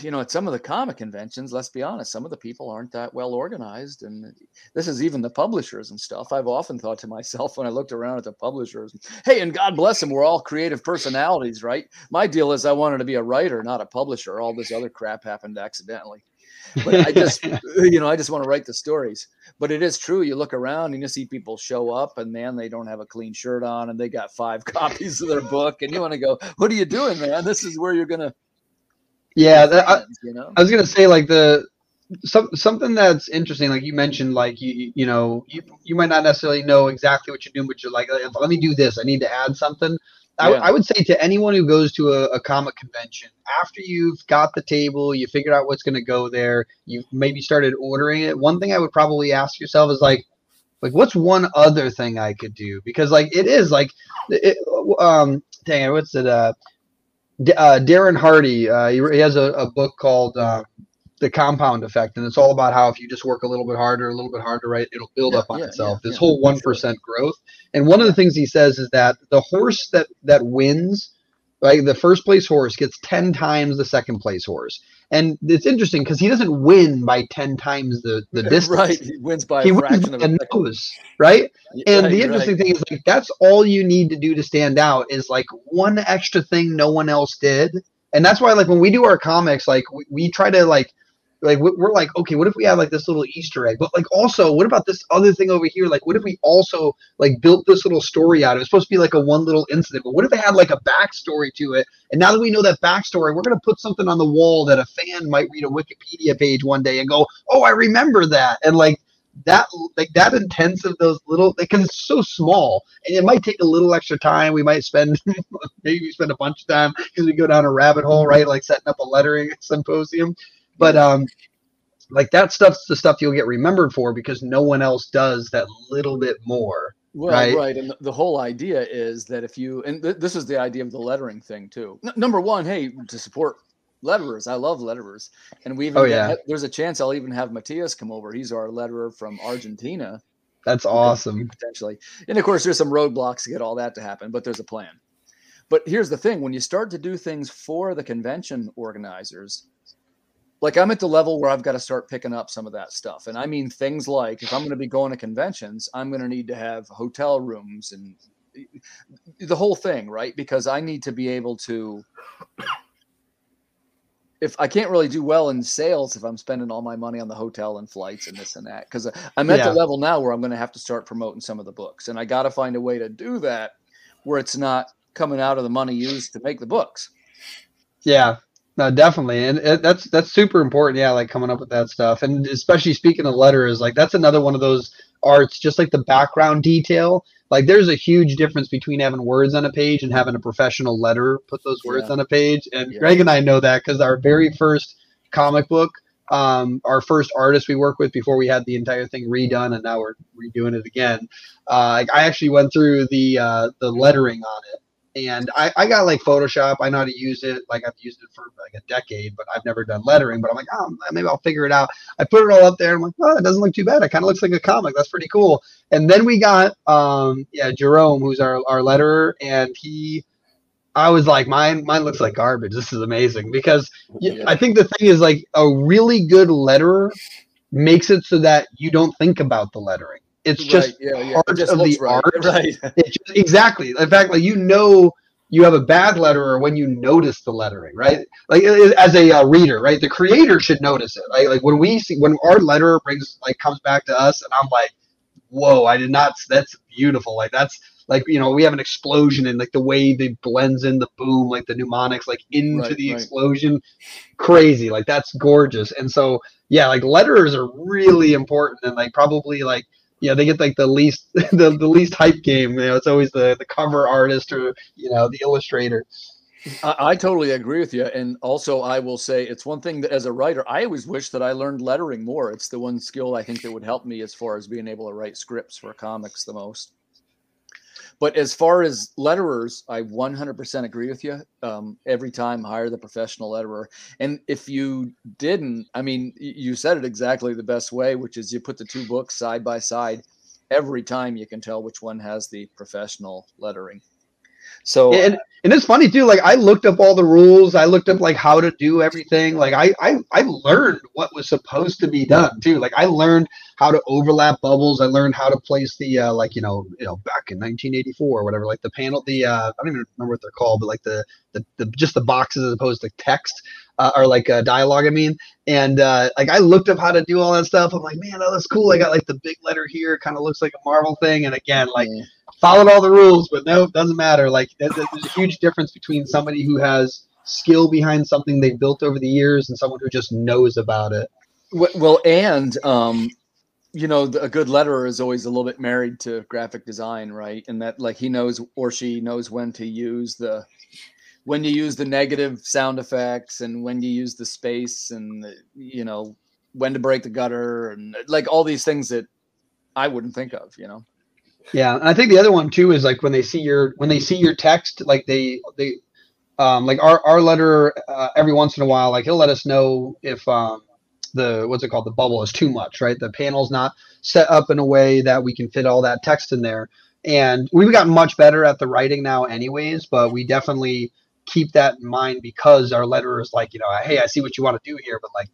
you know, at some of the comic conventions, let's be honest, some of the people aren't that well organized. And this is even the publishers and stuff. I've often thought to myself when I looked around at the publishers, hey, and God bless them, we're all creative personalities, right? My deal is I wanted to be a writer, not a publisher. All this other crap happened accidentally. But I just, you know, I just want to write the stories. But it is true. You look around and you see people show up, and man, they don't have a clean shirt on, and they got five copies of their book, and you want to go, "What are you doing, man? This is where you're gonna." yeah that, I, you know. I was gonna say like the some something that's interesting, like you mentioned, like you you- know you, you might not necessarily know exactly what you're doing, but you're like, "Uh, let me do this. I need to add something. I, Yeah. I would say to anyone who goes to a, a comic convention, after you've got the table, you figured out what's going to go there, you've maybe started ordering it. One thing I would probably ask yourself is like, like what's one other thing I could do? Because like it is like, it, um, dang it, what's it? Uh, D- uh, Darren Hardy, uh, he, he has a, a book called uh, The Compound Effect, and it's all about how if you just work a little bit harder, a little bit harder, right, it'll build Yeah, up on yeah, itself. yeah, this whole one sure. growth. And one of the things he says is that the horse that that wins, right, the first place horse gets ten times the second place horse. And it's interesting because he doesn't win by ten times the the distance. right, he wins by He a wins fraction of by a a nose, right? And Right, the interesting right. thing is like that's all you need to do to stand out is like one extra thing no one else did. And that's why like when we do our comics, like we, we try to like like we- we're like, okay, what if we have like this little Easter egg? But like also, what about this other thing over here? Like what if we also like built this little story out? Of it was supposed to be like a one little incident, but what if it had like a backstory to it? And now that we know that backstory, we're gonna put something on the wall that a fan might read a Wikipedia page one day and go, Oh, I remember that. And like that like that intense of those little because it's so small and it might take a little extra time we might spend maybe spend a bunch of time because we go down a rabbit hole right like setting up a lettering symposium but um like that stuff's the stuff you'll get remembered for because no one else does that little bit more. Well, right. right. And the, the whole idea is that if you, and th- this is the idea of the lettering thing too. N- number one, hey, to support letterers, I love letterers. And we even, Oh, yeah. there's a chance I'll even have Matias come over. He's our letterer from Argentina, That's awesome. potentially. And of course, there's some roadblocks to get all that to happen, but there's a plan. But here's the thing when you start to do things for the convention organizers, like I'm at the level where I've got to start picking up some of that stuff. And I mean things like if I'm going to be going to conventions, I'm going to need to have hotel rooms and the whole thing, right? Because I need to be able to if I can't really do well in sales if I'm spending all my money on the hotel and flights and this and that because I'm at Yeah. the level now where I'm going to have to start promoting some of the books and I got to find a way to do that where it's not coming out of the money used to make the books. Yeah, no, definitely, and it, that's that's super important. Yeah, like coming up with that stuff, and especially speaking of letters, like that's another one of those arts, just like the background detail. Like there's a huge difference between having words on a page and having a professional letter put those words Yeah. on a page. And Yeah. Greg and I know that because our very first comic book, um, our first artist we worked with before we had the entire thing redone, and now we're redoing it again. Uh, like, I actually went through the uh, the lettering on it and I, I got like Photoshop. I know how to use it. Like I've used it for like a decade, but I've never done lettering. But I'm like, oh, maybe I'll figure it out. I put it all up there. I'm like, oh, it doesn't look too bad. It kind of looks like a comic. That's pretty cool. And then we got, um, yeah, Jerome, who's our our letterer, and he. I was like, mine, mine looks like garbage. This is amazing because Yeah. I think the thing is like a really good letterer makes it so that you don't think about the lettering. It's just Right, yeah, yeah. part It just of the right. art. Right. just, exactly. In fact, like you know, you have a bad letterer when you notice the lettering, right? Like as a uh, reader, right? The creator should notice it. Right? Like when we see when our letterer brings like comes back to us, and I'm like, whoa, I did not. That's beautiful. Like that's like you know we have an explosion and like the way they blends in the boom, like the mnemonics, like into Right, the right. explosion, crazy. Like that's gorgeous. And so yeah, like letterers are really important, and like probably like yeah, they get like the least the, the least hype game. You know, it's always the the cover artist or you know the illustrator. I, I totally agree with you. And also, I will say it's one thing that as a writer, I always wish that I learned lettering more. It's the one skill I think that would help me as far as being able to write scripts for comics the most. But as far as letterers, I 100% agree with you. Um, every time, hire the professional letterer. And if you didn't, I mean, you said it exactly the best way, which is you put the two books side by side. Every time you can tell which one has the professional lettering. So And and it's funny too. Like I looked up all the rules. I looked up like how to do everything. Like I I I learned what was supposed to be done too. Like I learned how to overlap bubbles. I learned how to place the uh, like you know you know back in 1984 or whatever. Like the panel, the uh, I don't even remember what they're called, but like the the, the just the boxes as opposed to text uh, or like uh, dialogue. I mean, and uh, like I looked up how to do all that stuff. I'm like, man, that looks cool. I got like the big letter here. Kind of looks like a Marvel thing. And again, like yeah. followed all the rules, but no, it doesn't matter. Like there- there- there's a huge difference between somebody who has skill behind something they've built over the years and someone who just knows about it. Well, well, and um, you know, a good letterer is always a little bit married to graphic design, right? And that, like, he knows or she knows when to use the when you use the negative sound effects and when you use the space and the, you know when to break the gutter and like all these things that I wouldn't think of, you know. Yeah, and I think the other one too is like when they see your when they see your text, like they they um like our our letter uh, every once in a while, like he'll let us know if um the what's it called the bubble is too much, right? The panel's not set up in a way that we can fit all that text in there. And we've gotten much better at the writing now, anyways. But we definitely keep that in mind because our letter is like, you know, hey, I see what you want to do here, but like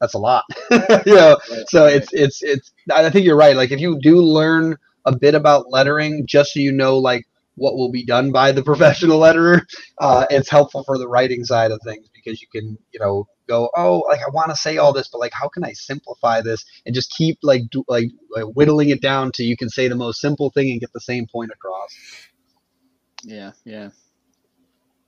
that's a lot, you know. So it's it's it's. I think you're right. Like if you do learn a bit about lettering, just so you know, like what will be done by the professional letterer, uh, it's helpful for the writing side of things because you can, you know, go, oh, like I want to say all this, but like how can I simplify this and just keep like do, like, like whittling it down to you can say the most simple thing and get the same point across. Yeah, yeah.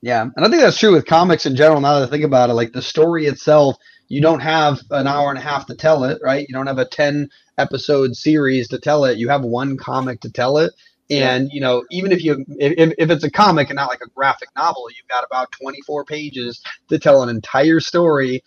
Yeah, and I think that's true with comics in general. Now that I think about it, like the story itself, you don't have an hour and a half to tell it, right? You don't have a ten episode series to tell it. You have one comic to tell it, and you know, even if you if, if it's a comic and not like a graphic novel, you've got about twenty four pages to tell an entire story.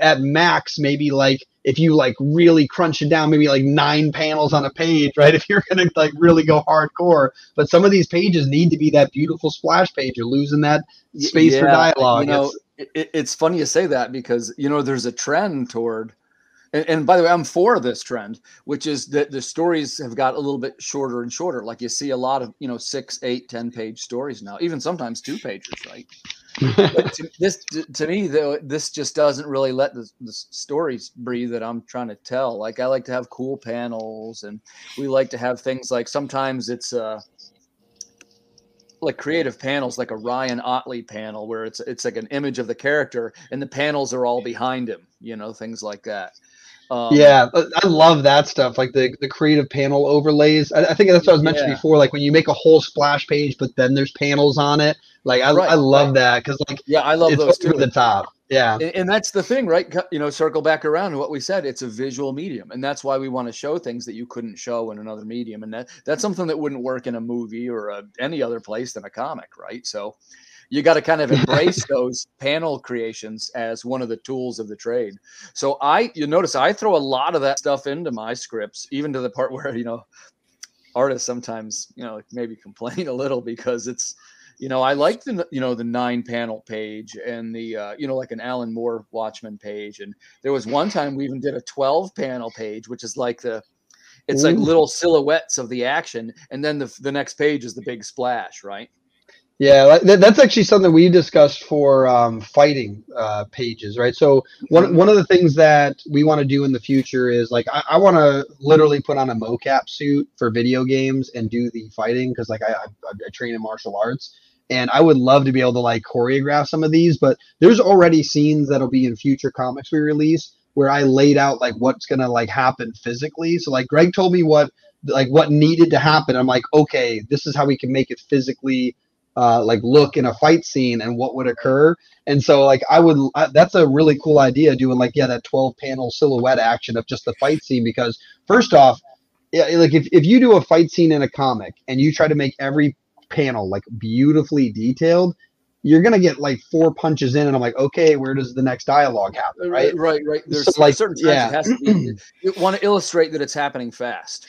At max, maybe like if you like really crunch it down, maybe like nine panels on a page, right? If you're gonna like really go hardcore, but some of these pages need to be that beautiful splash page. You're losing that space yeah, for dialogue. You know, it, it's funny you say that because you know there's a trend toward and, and, by the way, I'm for this trend, which is that the stories have got a little bit shorter and shorter. Like you see a lot of, you know, six, eight, ten page stories now, even sometimes two pages, right? but to, this, to me, though, this just doesn't really let the, the stories breathe that I'm trying to tell. Like I like to have cool panels, and we like to have things like sometimes it's uh, like creative panels, like a Ryan Ottley panel, where it's it's like an image of the character, and the panels are all behind him. You know, things like that. Um, yeah, I love that stuff, like the, the creative panel overlays. I, I think that's what I was mentioning yeah. before. Like when you make a whole splash page, but then there's panels on it. Like I, right, I love right. that because like yeah, I love those too. The top, yeah, and, and, that's the thing, right? You know, circle back around to what we said. It's a visual medium, and that's why we want to show things that you couldn't show in another medium, and that that's something that wouldn't work in a movie or a, any other place than a comic, right? So you got to kind of embrace those panel creations as one of the tools of the trade. So I, you notice I throw a lot of that stuff into my scripts, even to the part where, you know, artists sometimes, you know, maybe complain a little because it's, you know, I like the, you know, the nine panel page and the, uh, you know, like an Alan Moore Watchmen page. And there was one time we even did a 12 panel page, which is like the, it's Ooh. like little silhouettes of the action. And then the, the next page is the big splash, right? Yeah, that's actually something we discussed for um, fighting uh, pages, right? So one one of the things that we want to do in the future is like I, I want to literally put on a mocap suit for video games and do the fighting because like I, I, I train in martial arts and I would love to be able to like choreograph some of these. But there's already scenes that'll be in future comics we release where I laid out like what's gonna like happen physically. So like Greg told me what like what needed to happen. I'm like, okay, this is how we can make it physically uh, like look in a fight scene and what would occur. And so like I would I, that's a really cool idea doing like yeah that 12 panel silhouette action of just the fight scene because first off yeah like if, if you do a fight scene in a comic and you try to make every panel like beautifully detailed you're gonna get like four punches in, and I'm like, okay, where does the next dialogue happen? Right, right, right. There's so, like certain times yeah. it has to be. You want to illustrate that it's happening fast.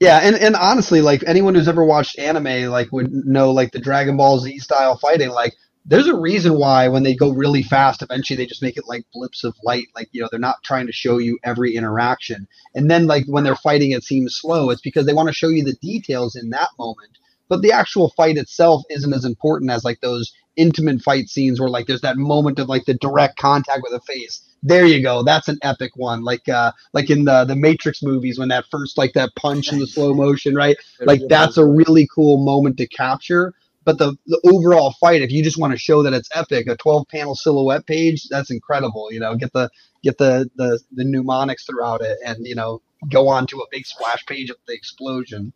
Yeah, and, and honestly, like anyone who's ever watched anime, like would know like the Dragon Ball Z style fighting. Like, there's a reason why when they go really fast, eventually they just make it like blips of light. Like you know, they're not trying to show you every interaction. And then like when they're fighting, it seems slow. It's because they want to show you the details in that moment. But the actual fight itself isn't as important as like those intimate fight scenes where like there's that moment of like the direct contact with the face there you go. That's an epic one. Like uh like in the the Matrix movies when that first like that punch in the slow motion, right? Like that's a really cool moment to capture. But the, the overall fight, if you just want to show that it's epic, a 12 panel silhouette page, that's incredible. You know, get the get the the the mnemonics throughout it and you know, go on to a big splash page of the explosion.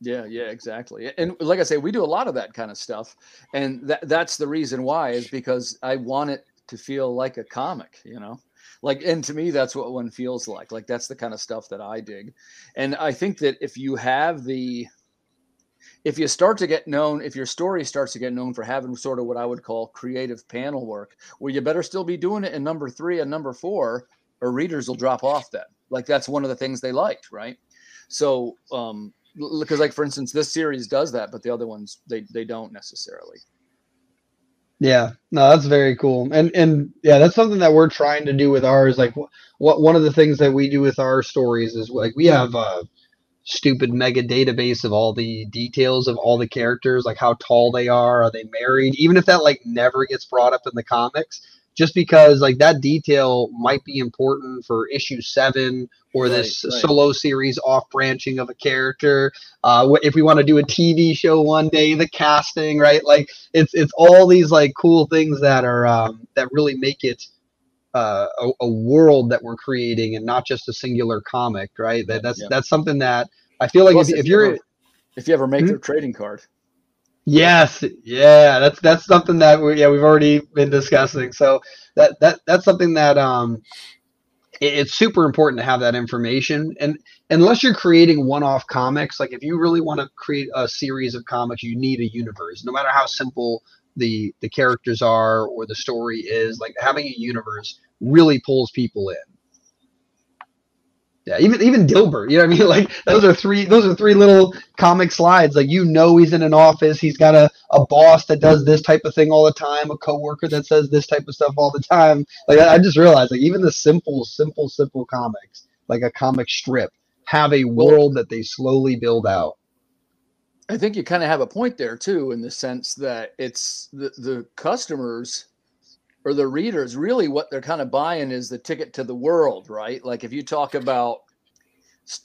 Yeah, yeah, exactly. And like I say, we do a lot of that kind of stuff. And that that's the reason why is because I want it to feel like a comic, you know? Like, and to me, that's what one feels like. Like, that's the kind of stuff that I dig. And I think that if you have the, if you start to get known, if your story starts to get known for having sort of what I would call creative panel work, well, you better still be doing it in number three and number four, or readers will drop off then. Like, that's one of the things they liked, right? So, um, because like for instance, this series does that, but the other ones they they don't necessarily. Yeah, no, that's very cool, and and yeah, that's something that we're trying to do with ours. Like, what one of the things that we do with our stories is like we have a stupid mega database of all the details of all the characters, like how tall they are, are they married, even if that like never gets brought up in the comics just because like that detail might be important for issue seven or right, this right. solo series off branching of a character. Uh, if we want to do a TV show one day, the casting, right? Like it's it's all these like cool things that are um, that really make it uh, a, a, world that we're creating and not just a singular comic, right? That that's that's something that I feel like Plus, if, if, you're if you ever make hmm? their trading card. Yes, yeah, that's that's something that we yeah we've already been discussing. So that that that's something that um it, it's super important to have that information. And unless you're creating one-off comics, like if you really want to create a series of comics, you need a universe. No matter how simple the the characters are or the story is, like having a universe really pulls people in. Yeah, even even Dilbert, you know what I mean? Like those are three those are three little comic slides. Like you know he's in an office, he's got a, a boss that does this type of thing all the time, a coworker that says this type of stuff all the time. Like I, I just realized like even the simple, simple, simple comics, like a comic strip, have a world that they slowly build out. I think you kind of have a point there too, in the sense that it's the, the customers or the readers really what they're kind of buying is the ticket to the world, right? Like if you talk about,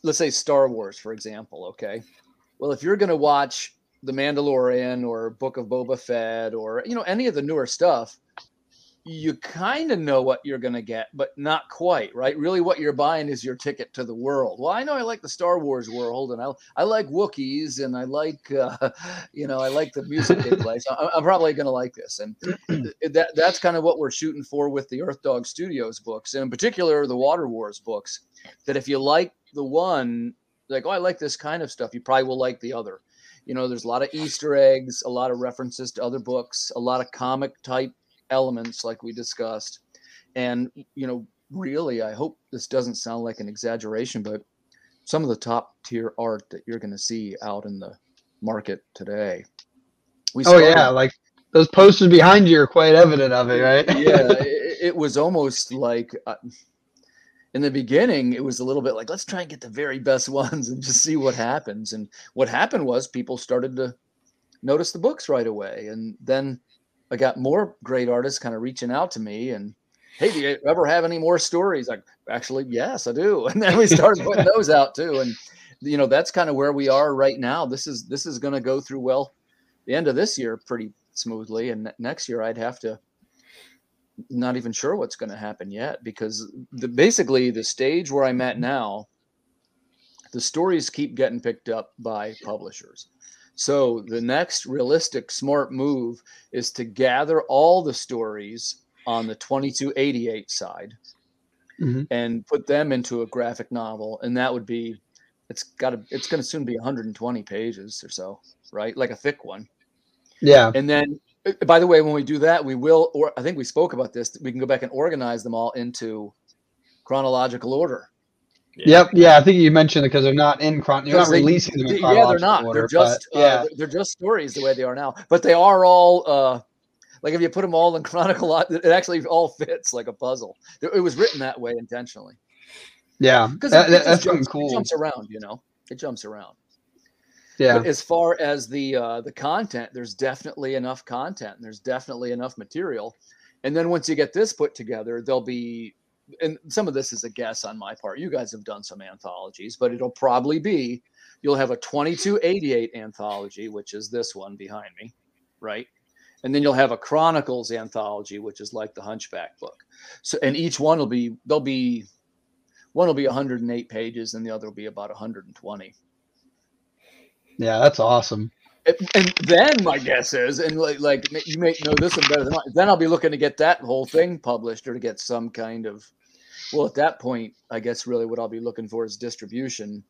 let's say Star Wars, for example, okay. Well, if you're going to watch The Mandalorian or Book of Boba Fett or you know any of the newer stuff, you kind of know what you're going to get, but not quite, right? Really, what you're buying is your ticket to the world. Well, I know I like the Star Wars world, and I I like Wookiees, and I like uh, you know I like the music they play. So I'm, I'm probably going to like this, and that that's kind of what we're shooting for with the Earth Dog Studios books, and in particular the Water Wars books. That if you like the one, like oh I like this kind of stuff, you probably will like the other. You know, there's a lot of Easter eggs, a lot of references to other books, a lot of comic type elements like we discussed. And, you know, really, I hope this doesn't sound like an exaggeration, but some of the top tier art that you're going to see out in the market today. We oh, yeah. Like those posters behind you are quite evident of it, right? yeah. It, it, was almost like. Uh, in the beginning, it was a little bit like, let's try and get the very best ones and just see what happens. And what happened was people started to notice the books right away. And then I got more great artists kind of reaching out to me and, hey, do you ever have any more stories? Like, actually, yes, I do. And then we started putting those out too. And you know, that's kind of where we are right now. This is this is going to go through well the end of this year pretty smoothly, and next year I'd have to not even sure what's going to happen yet because the basically the stage where I'm at now, the stories keep getting picked up by publishers. So the next realistic smart move is to gather all the stories on the 2288 side mm-hmm. and put them into a graphic novel and that would be it's got to it's going to soon be 120 pages or so right? Like a thick one. Yeah. And then uh, by the way when we do that we will or i think we spoke about this we can go back and organize them all into chronological order yeah. Yep. Yeah, I think you mentioned it because they're not in chron. You're not they, releasing them in Yeah, they're not. Order, they're just but, yeah. Uh, they're just stories the way they are now. But they are all uh, like if you put them all in chronicle, it actually all fits like a puzzle. It was written that way intentionally. Yeah, because that, that's jumps, cool. It jumps around, you know. It jumps around. Yeah. But as far as the uh, the content, there's definitely enough content. And there's definitely enough material. And then once you get this put together, there'll be and some of this is a guess on my part. You guys have done some anthologies, but it'll probably be you'll have a 2288 anthology, which is this one behind me, right? And then you'll have a Chronicles anthology, which is like the Hunchback book. So, and each one will be there'll be one will be 108 pages, and the other will be about 120. Yeah, that's awesome. And then my guess is, and like, like you may know this one better than I, Then I'll be looking to get that whole thing published or to get some kind of. Well, at that point, I guess really what I'll be looking for is distribution.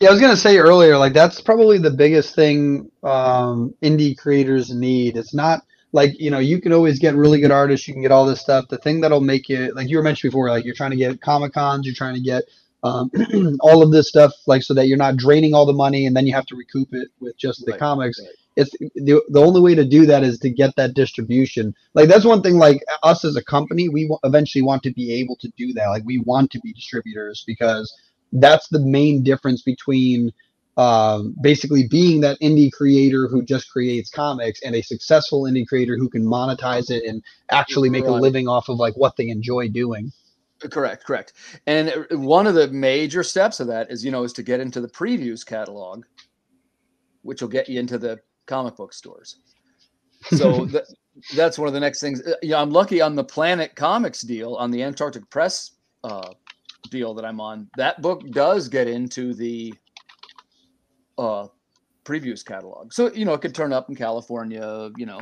Yeah, I was gonna say earlier, like that's probably the biggest thing um, indie creators need. It's not like you know you can always get really good artists, you can get all this stuff. The thing that'll make it, like you were mentioned before, like you're trying to get comic cons, you're trying to get um, all of this stuff, like so that you're not draining all the money and then you have to recoup it with just the right, comics. Right. It's the, the only way to do that is to get that distribution. Like that's one thing. Like us as a company, we w- eventually want to be able to do that. Like we want to be distributors because that's the main difference between um, basically being that indie creator who just creates comics and a successful indie creator who can monetize it and actually make right. a living off of like what they enjoy doing. Correct, correct. And uh, one of the major steps of that is, you know, is to get into the previews catalog, which will get you into the comic book stores. So that, that's one of the next things. Uh, yeah, I'm lucky on the Planet Comics deal on the Antarctic Press uh, deal that I'm on. That book does get into the uh, previews catalog. So, you know, it could turn up in California, you know,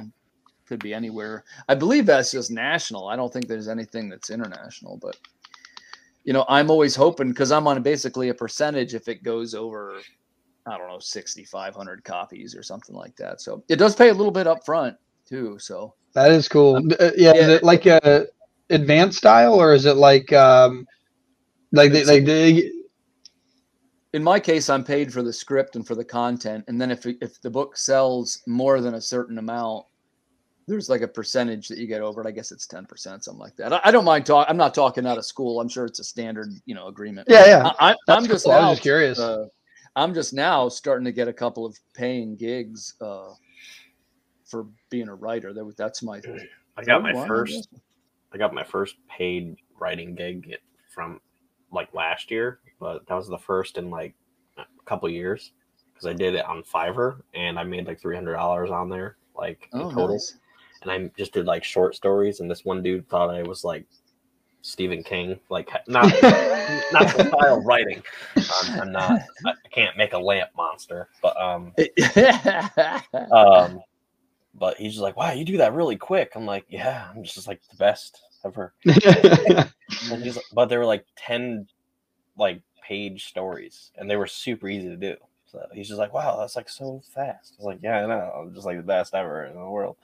could be anywhere. I believe that's just national. I don't think there's anything that's international, but you know, I'm always hoping because I'm on basically a percentage if it goes over, I don't know, 6,500 copies or something like that. So it does pay a little bit up front too. So that is cool. Um, uh, yeah, yeah, Is it like a advanced style or is it like, um, like they, like they, in my case, I'm paid for the script and for the content, and then if if the book sells more than a certain amount, there's like a percentage that you get over it. I guess it's ten percent, something like that. I, I don't mind talk. I'm not talking out of school. I'm sure it's a standard, you know, agreement. Yeah, yeah. I, am just cool. now, I was just curious. Uh, I'm just now starting to get a couple of paying gigs uh, for being a writer. That, that's my. I got my one, I first. I got my first paid writing gig from like last year, but that was the first in like a couple years because I did it on Fiverr and I made like three hundred dollars on there, like in Oh, total. nice. And I just did like short stories, and this one dude thought I was like Stephen King, like not not the style writing. I'm, I'm not. I can't make a lamp monster, but um, um, but he's just like, wow, you do that really quick. I'm like, yeah, I'm just like the best ever. And he's like, but they were like 10 like page stories and they were super easy to do. So he's just like, wow, that's like so fast. I was like, yeah, I know. I'm just like the best ever in the world.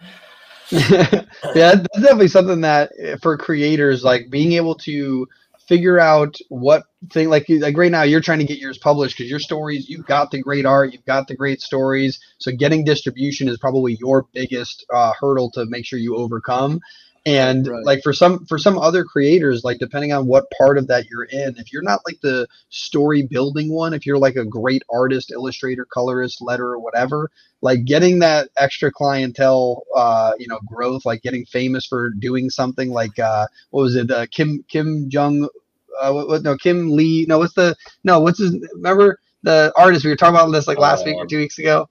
yeah, that's definitely something that uh, for creators, like being able to figure out what thing, like like right now, you're trying to get yours published because your stories, you've got the great art, you've got the great stories. So getting distribution is probably your biggest uh, hurdle to make sure you overcome. And Right. like for some for some other creators, like depending on what part of that you're in, if you're not like the story building one, if you're like a great artist, illustrator, colorist, letterer, whatever, like getting that extra clientele uh you know growth like getting famous for doing something like uh what was it uh, kim kim jung uh what, what no kim lee no what's the no what's his remember the artist we were talking about this like last week or Um, two weeks ago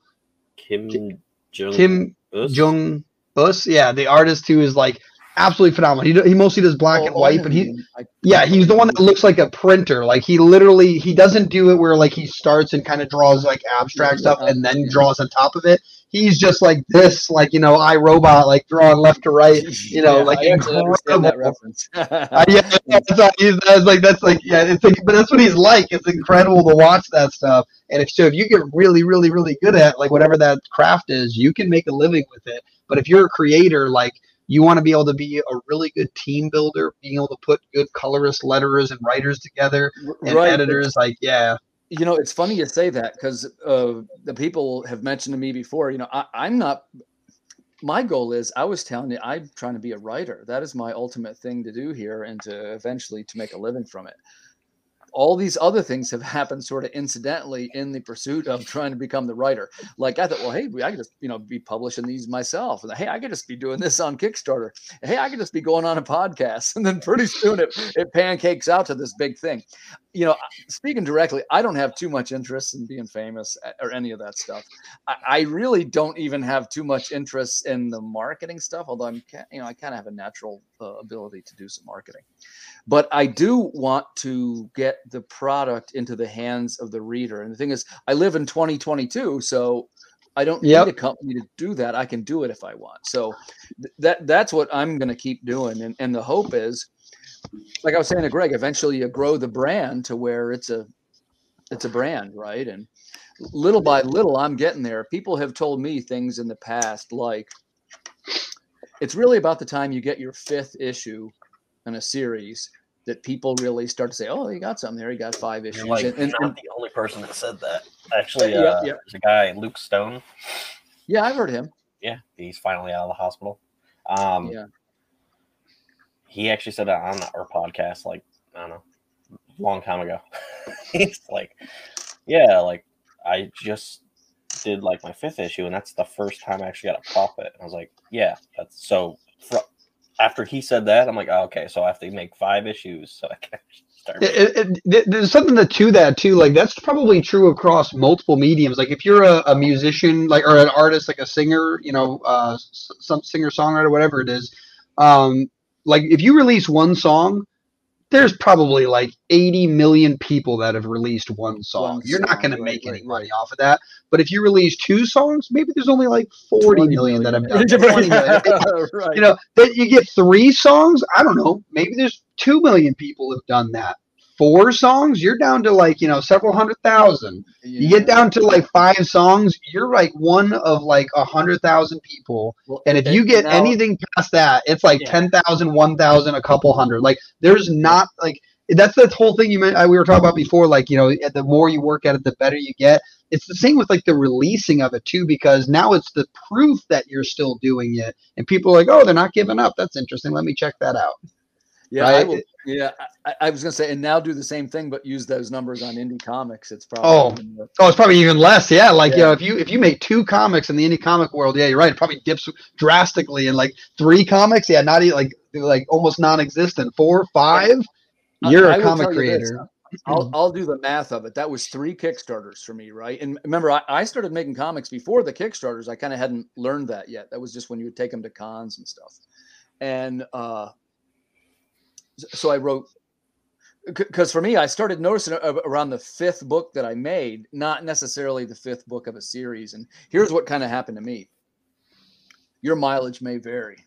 Kim Jung kim Us? jung us yeah the artist who is like absolutely phenomenal he, he mostly does black Oh, and oh, white know but he. I- yeah, he's the one that looks like a printer. Like he literally he doesn't do it where like he starts and kind of draws like abstract stuff and then draws on top of it. He's just like this, like you know, I robot, like drawing left to right. You know, Yeah, like I understand that incredible. reference. Uh, yeah, that's, he's, that's like that's like yeah, it's like, but that's what he's like. It's incredible to watch that stuff. And if so, if you get really, really, really good at like whatever that craft is, you can make a living with it. But if you're a creator, like you want to be able to be a really good team builder, being able to put good colorists, letterers, and writers together, and Right, editors, like yeah, you know it's funny you say that because uh, the people have mentioned to me before you know I, i'm not my goal is i was telling you i'm trying to be a writer. That is my ultimate thing to do here and to eventually to make a living from it all these other things have happened sort of incidentally in the pursuit of trying to become the writer. Like I thought, well, hey, I could just you know be publishing these myself, and hey, I could just be doing this on Kickstarter. Hey, I could just be going on a podcast, and then pretty soon it it pancakes out to this big thing. You know, speaking directly, I don't have too much interest in being famous uh, or any of that stuff. I, I really don't even have too much interest in the marketing stuff, although I'm you know I kind of have a natural uh, ability to do some marketing but I do want to get the product into the hands of the reader. And the thing is, I live in 2022, so I don't Yep. need a company to do that. I can do it if I want. So th- that that's what I'm going to keep doing. And and the hope is, like I was saying to Greg, eventually you grow the brand to where it's a it's a brand, right? And little by little, I'm getting there. People have told me things in the past like. It's really about the time you get your fifth issue in a series that people really start to say, "Oh, he got something there. He got five issues." You're like and, and, not and- the only person that said that. Actually, Yeah, uh, yeah. there's a guy, Luke Stone. yeah, I've heard him. Yeah, he's finally out of the hospital. Um, Yeah. he actually said that on our podcast, like I don't know, a long time ago. he's like, yeah, like I just did like my fifth issue, and that's the first time I actually got a profit. And I was like, yeah, that's so. Fr- after he said that, I'm like, oh, okay, so I have to make five issues so I can start. It, it, it- there's something to, to that too. Like that's probably true across multiple mediums. Like if you're a, a musician, like or an artist, like a singer, you know, uh, some singer songwriter, whatever it is. Um, like if you release one song, there's probably like 80 million people that have released one song. You're not going to make any money off of that. But if you release two songs, maybe there's only like 40 million that have done. 20 million. you know that you get three songs i don't know maybe there's two million people have done that four songs you're down to like you know several hundred thousand. You get down to like five songs you're like one of like a hundred thousand people. Well, and if you get now- anything past that it's like Yeah. ten thousand, one thousand, a couple hundred. Like there's not like that's the whole thing you meant uh, we were talking about before like you know the more you work at it the better you get. It's the same with like the releasing of it too because now it's the proof that you're still doing it and people are like oh they're not giving up. That's interesting. Let me check that out. Yeah right? Yeah I, I, was gonna say and now do the same thing but use those numbers on indie comics it's probably oh, oh it's probably even less yeah like yeah. you know if you if you make two comics in the indie comic world yeah you're right it probably dips drastically in like three comics yeah not even like like almost non-existent four five you're I, a comic creator. I'll, I'll do the math of it. That was three Kickstarters for me, right? And remember, I, I started making comics before the Kickstarters. I kind of hadn't learned that yet. That was just when you would take them to cons and stuff. And uh, so I wrote, because for me, I started noticing around the fifth book that I made, not necessarily the fifth book of a series. And here's what kind of happened to me your mileage may vary.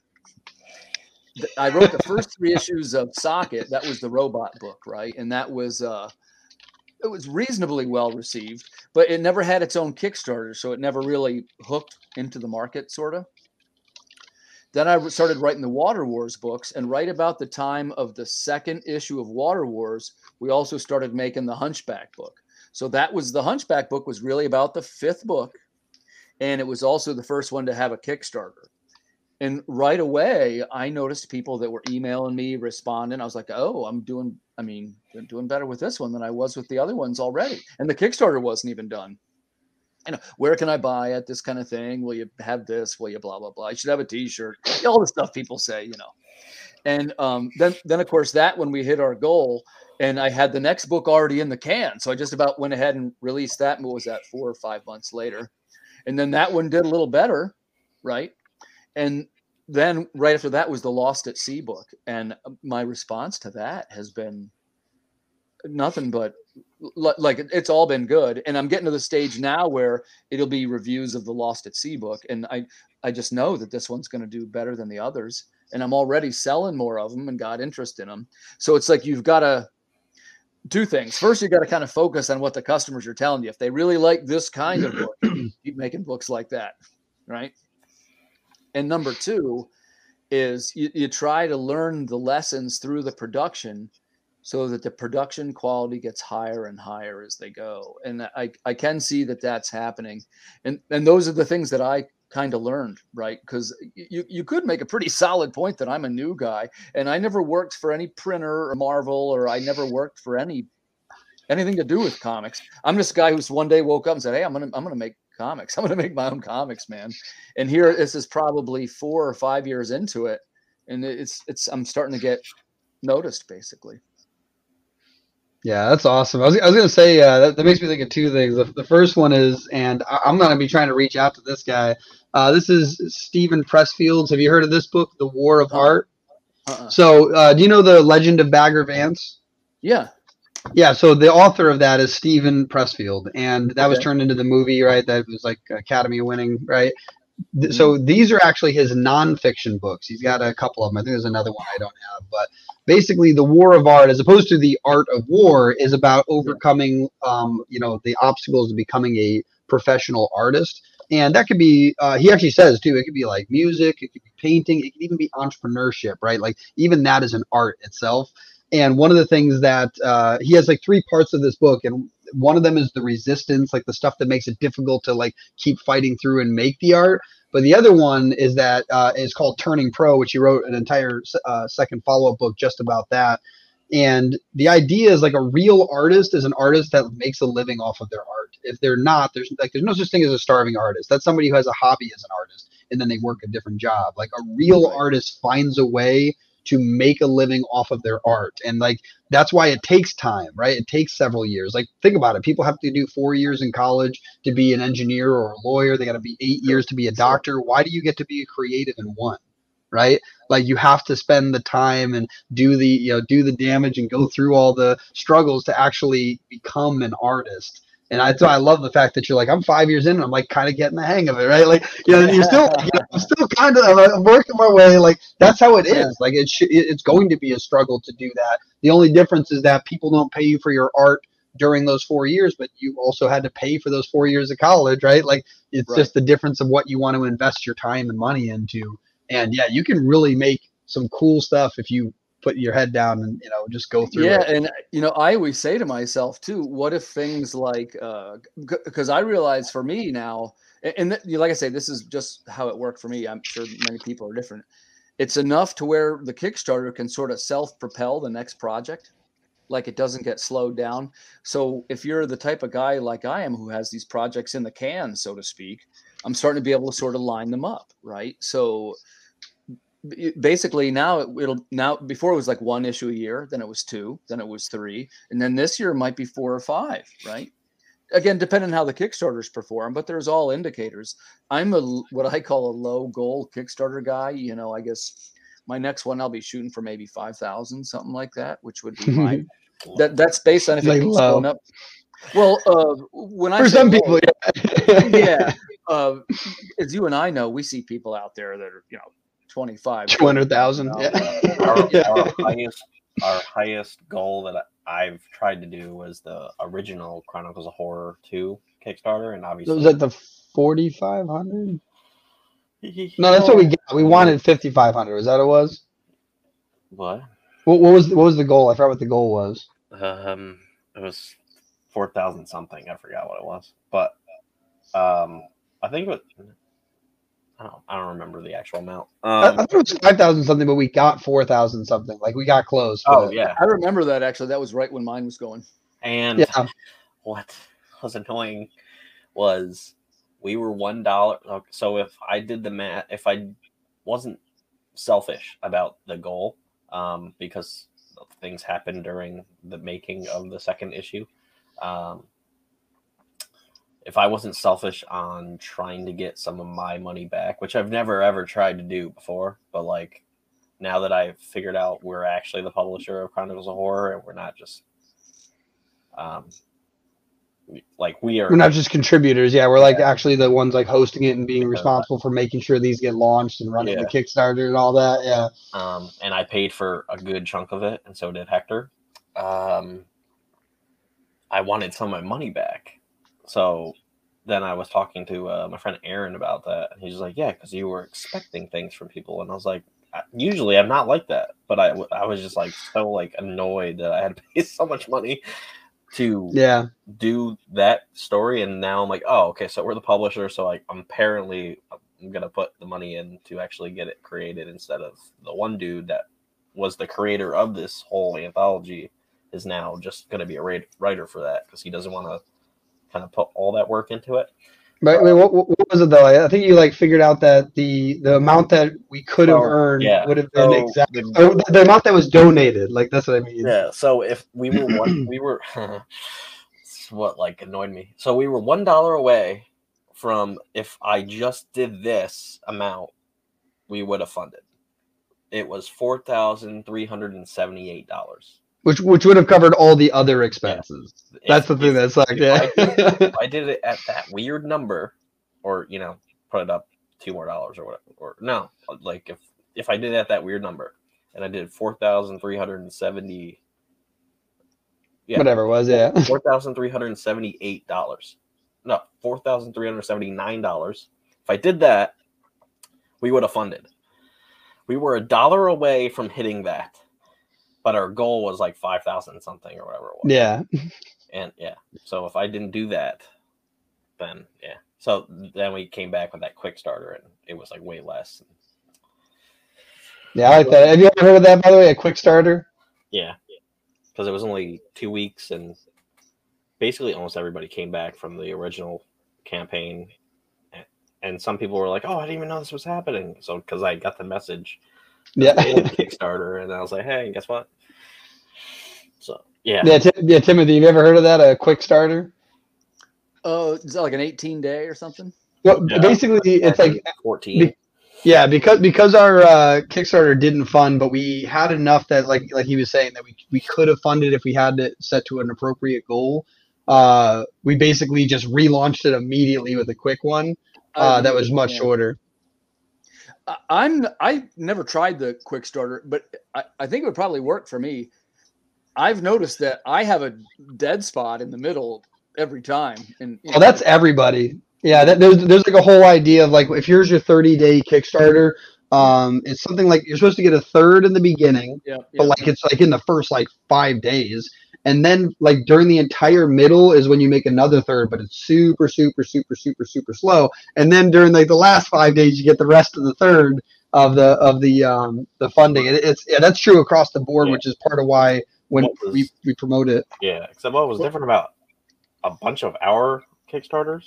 I wrote the first three issues of Socket. That was the robot book, right? And that was uh, it was reasonably well received, but it never had its own Kickstarter, so it never really hooked into the market, sort of. Then I started writing the Water Wars books, and right about the time of the second issue of Water Wars, we also started making the Hunchback book. So that was the Hunchback book was really about the fifth book, and it was also the first one to have a Kickstarter. And right away, I noticed people that were emailing me, responding. I was like, "Oh, I'm doing. I mean, I'm doing better with this one than I was with the other ones already." And the Kickstarter wasn't even done. You know, where can I buy it? This kind of thing. Will you have this? Will you blah blah blah? You should have a T-shirt. All the stuff people say, you know. And um, then, then of course, that when we hit our goal, and I had the next book already in the can, so I just about went ahead and released that. And what was that? Four or five months later, and then that one did a little better, right? and then right after that was the Lost at Sea book, and my response to that has been nothing but like it's all been good. And i'm getting to the stage now where it'll be reviews of the lost at sea book. And i i just know that this one's going to do better than the others. And i'm already selling more of them and got interest in them so it's like you've got to two things. First you got to kind of focus on what the customers are telling you. If they really like this kind of book keep making books like that right? And number two is you, you try to learn the lessons through the production so that the production quality gets higher and higher as they go. And I, I can see that that's happening. And, and those are the things that I kind of learned, right? Because you, you could make a pretty solid point that I'm a new guy and I never worked for any printer or Marvel or I never worked for any anything to do with comics. I'm this guy who's one day woke up and said, Hey, I'm gonna I'm gonna make comics. I'm to make my own comics, man. And here, this is probably four or five years into it, and it's it's I'm starting to get noticed, basically. Yeah, that's awesome. I was, I was gonna say uh, that, that makes me think of two things. The, the first one is, and I, am gonna be trying to reach out to this guy. Uh, this is Steven Pressfield's. Have you heard of this book, The War of uh-uh. Art? Uh-uh. So, uh, do you know the Legend of Bagger Vance? Yeah. Yeah, so the author of that is Steven Pressfield, and that okay. was turned into the movie, right? That was like Academy winning, right? Mm-hmm. So these are actually his nonfiction books. He's got a couple of them. I think there's another one I don't have, but basically, the War of Art, as opposed to the Art of War, is about overcoming, um, you know, the obstacles to becoming a professional artist. And that could be, uh, he actually says too, it could be like music, it could be painting, it could even be entrepreneurship, right? Like even that is an art itself. And one of the things that uh, he has like three parts of this book, and one of them is the resistance, like the stuff that makes it difficult to like keep fighting through and make the art. But the other one is that uh, is called Turning Pro, which he wrote an entire uh, second follow up book just about that. And the idea is like a real artist is an artist that makes a living off of their art. If they're not, there's like there's no such thing as a starving artist. That's somebody who has a hobby as an artist and then they work a different job. Like a real artist finds a way to make a living off of their art. And like that's why it takes time, right? It takes several years. Like think about it. People have to do 4 years in college to be an engineer or a lawyer. They got to be 8 years to be a doctor. Why do you get to be a creative in one? Right? Like you have to spend the time and do the, you know, do the damage and go through all the struggles to actually become an artist and I, so I love the fact that you're like, I'm five years in, and I'm like kind of getting the hang of it, right? Like, you know, you're still, you know, I'm still kind of I'm working my way. Like, that's how it is. Like, it sh- it's going to be a struggle to do that. The only difference is that people don't pay you for your art during those four years, but you also had to pay for those four years of college, right? Like, it's right. just the difference of what you want to invest your time and money into. And yeah, you can really make some cool stuff if you put your head down and you know just go through yeah it. and you know i always say to myself too what if things like uh because i realize for me now and, th- like i say this is just how it worked for me i'm sure many people are different. It's enough to where the kickstarter can sort of self-propel the next project like it doesn't get slowed down. So if you're the type of guy like i am who has these projects in the can so to speak i'm starting to be able to sort of line them up right? So basically now it, it'll now before it was like one issue a year then it was two then it was three and then this year might be four or five right? Again depending on how the kickstarters perform but there's all indicators. I'm a what i call a low goal kickstarter guy you know i guess my next one i'll be shooting for maybe 5000 something like that which would be my that that's based on if Like it keeps going up. Well uh when i For some low, people, yeah. yeah uh, as you and i know we see people out there that are you know 25 two hundred thousand. our, Yeah. our highest our highest goal that I've tried to do was the original Chronicles of Horror 2 Kickstarter, and obviously was that the forty five hundred? No, that's what we got. We wanted fifty five hundred. Was that what it was? what? What, what was what was the goal? I forgot what the goal was. Um, it was four thousand something. I forgot what it was, but um, I think it. I don't. I don't remember the actual amount. I, I Um, thought it was five thousand something, but we got four thousand something. Like we got close. oh but- yeah, i remember that actually that was right when mine was going and yeah. what was annoying was we were one dollar. So if I did the math, if I wasn't selfish about the goal, um, because things happened during the making of the second issue, um, if I wasn't selfish on trying to get some of my money back, which I've never ever tried to do before, but like now that I've figured out we're actually the publisher of Chronicles of Horror and we're not just um like we are We're not just contributors. Yeah, we're like Yeah. actually the ones like hosting it and being Yeah. responsible for making sure these get launched and running the Kickstarter and all that. Yeah. um, and I paid for a good chunk of it, and so did Hector. Um, I wanted some of my money back, so then I was talking to uh, my friend Aaron about that, and he's like, "Yeah, because you were expecting things from people," and I was like, "Usually, I'm not like that," but I, I was just like so like annoyed that I had to pay so much money to Yeah. do that story, and now I'm like, "Oh, okay, so we're the publisher, so like I'm apparently I'm gonna put the money in to actually get it created instead of the one dude that was the creator of this whole anthology is now just going to be a writer for that because he doesn't want to kind of put all that work into it. But wait, uh, what, what what was it though? I I think you like figured out that the the amount that we could have So, earned yeah, would have been so exact. the- or the, the amount that was donated. Like that's what I mean. Yeah. So if we were one, we were it's what like annoyed me. So we were one dollar away from if I just did this amount, we would have funded. It was four thousand three hundred and seventy-eight dollars. Which which would have covered all the other expenses. That's the thing that's like yeah. I did, if I did it at that weird number, or you know, put it up two more dollars or whatever, or no, like if if I did it at that weird number, and I did four thousand three hundred and seventy, yeah. Whatever it was, yeah. four thousand three hundred and seventy-eight dollars. No, four thousand three hundred seventy-nine dollars. If I did that, we would have funded. We were a dollar away from hitting that, but our goal was like five thousand something or whatever it was. Yeah. And yeah, so if I didn't do that, then yeah. So then we came back with that quick starter, and it was like way less. Yeah, I like that. Have you ever heard of that by the way? A quick starter? Yeah, because it was only two weeks, and basically almost everybody came back from the original campaign, and, and some people were like, "Oh, I didn't even know this was happening." So because I got the message, Yeah. Kickstarter, and I was like, "Hey, guess what?" So yeah, Yeah, Ti- yeah, Timothy, have you ever heard of that? A quick starter? oh is that like an 18 day or something Well, Yeah. basically, it's like fourteen. yeah, because because our uh, Kickstarter didn't fund, but we had enough that like like he was saying that we we could have funded if we had it set to an appropriate goal. Uh, we basically just relaunched it immediately with a quick one uh, that was much Yeah. shorter. I'm I never tried the quick starter, but I, I think it would probably work for me. I've noticed that I have a dead spot in the middle every time. And Well, know, that's everybody. Yeah, that, there's there's like a whole idea of like if here's your 30 day Kickstarter, Um, it's something like you're supposed to get a third in the beginning, Yeah. but like it's like in the first like five days, and then like during the entire middle is when you make another third, but it's super, super, super, super, super slow. And then during like the last five days, you get the rest of the third of the of the um the funding. And it's yeah, that's true across the board, Yeah. which is part of why when was- we, we promote it. Yeah, except what was different about a bunch of our Kickstarters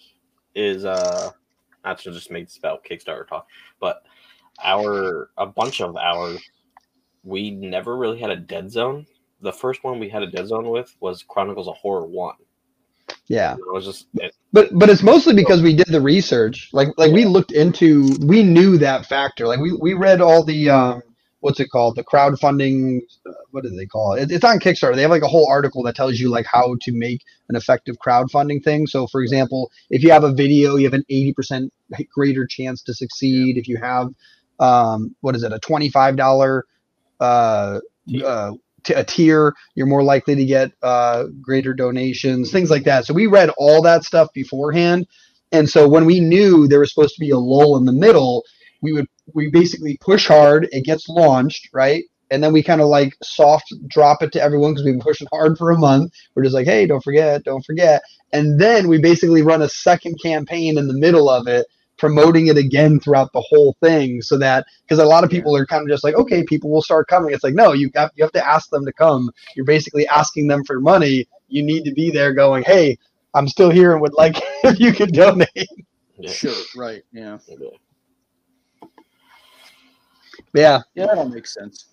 is uh to just make this about Kickstarter talk, but our a bunch of ours we never really had a dead zone. The first one we had a dead zone with was Chronicles of Horror One. Yeah. It was just it, But but it's mostly because we did the research. Like like we looked into we knew that factor. Like we, we read all the um what's it called? The crowdfunding uh, what do they call it? It's on Kickstarter. They have like a whole article that tells you like how to make an effective crowdfunding thing. So for example, if you have a video, you have an 80% greater chance to succeed. If you have um what is it? A $25 uh uh t- a tier, you're more likely to get uh, greater donations, things like that. So we read all that stuff beforehand, and so when we knew there was supposed to be a lull in the middle, we would we basically push hard. It gets launched, right? And then we kind of like soft drop it to everyone because we've been pushing hard for a month. We're just like, hey, don't forget, don't forget. And then we basically run a second campaign in the middle of it, promoting it again throughout the whole thing, so that because a lot of people are kind of just like, okay, people will start coming. It's like, no, you got you have to ask them to come. You're basically asking them for money. You need to be there, going, hey, I'm still here and would like if you could donate. yeah, Sure. Right. Yeah. yeah. Yeah, Yeah, that all makes sense.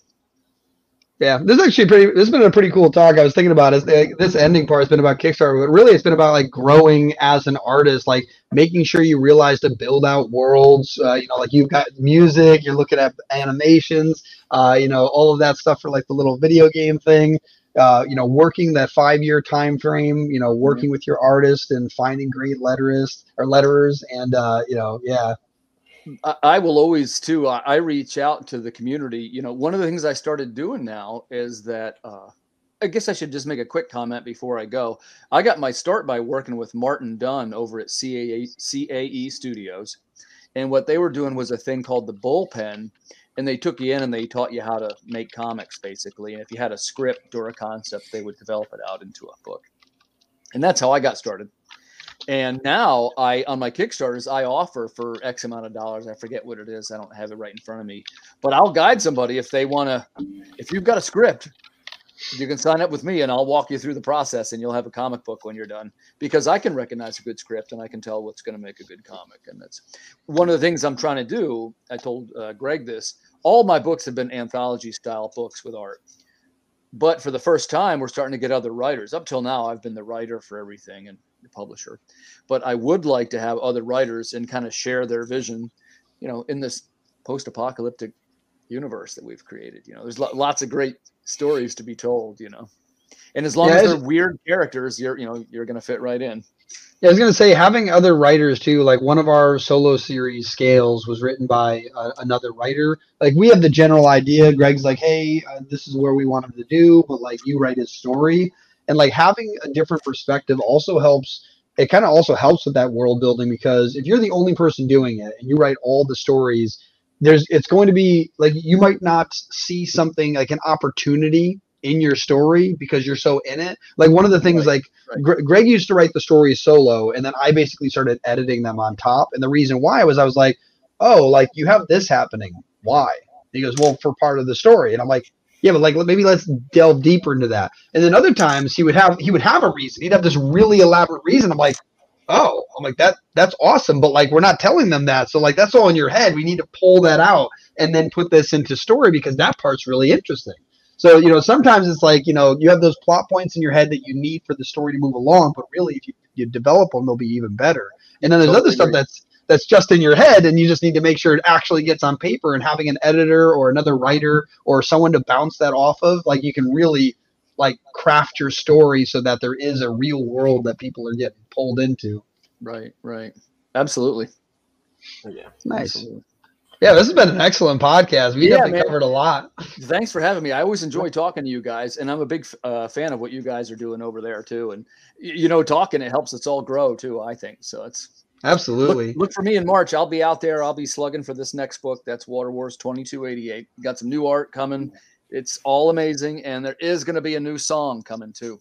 Yeah. This is actually pretty. This has been a pretty cool talk. I was thinking about. Like, this ending part has been about Kickstarter, but really, it's been about like growing as an artist, like making sure you realize to build out worlds. Uh, you know, like you've got music, you're looking at animations, uh, you know, all of that stuff for like the little video game thing. Uh, you know, working that five year time frame. You know, working with your artist and finding great letterists or letterers, and uh, you know, yeah, I, will always too. I, I reach out to the community. You know, one of the things I started doing now is that. Uh, I guess I should just make a quick comment before I go. I got my start by working with Martin Dunn over at CAE, CAE Studios, and what they were doing was a thing called the bullpen, and they took you in and they taught you how to make comics basically. And if you had a script or a concept, they would develop it out into a book, and that's how I got started. And now I on my Kickstarters I offer for X amount of dollars. I forget what it is. I don't have it right in front of me. But I'll guide somebody if they want to if you've got a script, you can sign up with me and I'll walk you through the process and you'll have a comic book when you're done because I can recognize a good script and I can tell what's going to make a good comic. And that's one of the things I'm trying to do. I told uh, Greg this. All my books have been anthology style books with art. But for the first time, we're starting to get other writers. Up till now, I've been the writer for everything and publisher. But I would like to have other writers and kind of share their vision, you know, in this post-apocalyptic universe that we've created. You know, there's lo- lots of great stories to be told. You know, and as long Yeah, as they're weird characters, you're you know you're gonna fit right in. Yeah, I was gonna say having other writers too. Like one of our solo series scales was written by uh, another writer. Like we have the general idea. Greg's like, "Hey, uh, this is where we want him to do," but like you write his story, and like having a different perspective also helps. It kind of also helps with that world building because if you're the only person doing it and you write all the stories, there's it's going to be like you might not see something like an opportunity in your story because you're so in it. Like one of the things Right. like Right. Gre- Greg used to write the stories solo, and then I basically started editing them on top. And the reason why was I was like, "Oh, like you have this happening. Why?" he goes, "Well, for part of the story." And I'm like, "Yeah, but like maybe let's delve deeper into that." And then other times he would have he would have a reason. He'd have this really elaborate reason. I'm like, "Oh, I'm like that that's awesome," but like we're not telling them that. So like that's all in your head. We need to pull that out and then put this into story because that part's really interesting. So, you know, sometimes it's like, you know, you have those plot points in your head that you need for the story to move along, but really if you, you develop them, they'll be even better. And then there's Totally other stuff that's that's just in your head and you just need to make sure it actually gets on paper and having an editor or another writer or someone to bounce that off of, like you can really like craft your story so that there is a real world that people are getting pulled into. Right, right, absolutely. yeah. Nice. Absolutely. Yeah, this has been an excellent podcast. We Yeah, definitely man. covered a lot. Thanks for having me. I always enjoy talking to you guys, and I'm a big uh, fan of what you guys are doing over there too. And you know, talking it helps us all grow too. I think so. It's Absolutely. Look, look for me in March. I'll be out there. I'll be slugging for this next book. That's Water Wars 2288. Got some new art coming. It's all amazing. And there is going to be a new song coming too.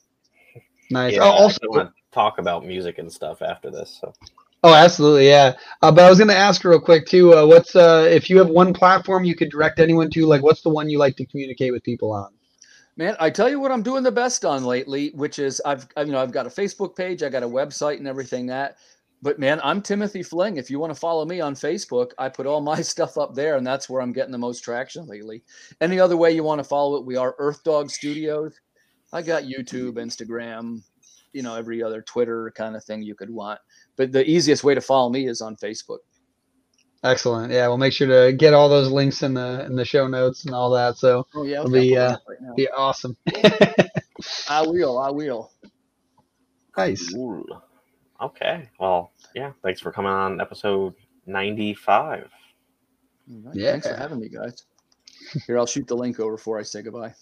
Nice. Yeah, oh, also, I want to talk about music and stuff after this. So oh, absolutely, yeah. Uh, but I was going to ask real quick too. Uh, what's uh, if you have one platform you could direct anyone to? Like, what's the one you like to communicate with people on? Man, I tell you what I'm doing the best on lately, which is I've I, you know I've got a Facebook page, I got a website and everything that. But man, I'm Timothy Fling. If you want to follow me on Facebook, I put all my stuff up there, and that's where I'm getting the most traction lately. Any other way you want to follow it, we are Earth Dog Studios. I got YouTube, Instagram, you know, every other Twitter kind of thing you could want. But the easiest way to follow me is on Facebook. Excellent. Yeah, we'll make sure to get all those links in the in the show notes and all that. So Oh yeah, It'll be, uh, put it up right be awesome. I will. I will. nice. Cool. Okay. Well, yeah. Thanks for coming on episode ninety-five. All right, Thanks for having me, guys. Here, I'll shoot the link over before I say goodbye.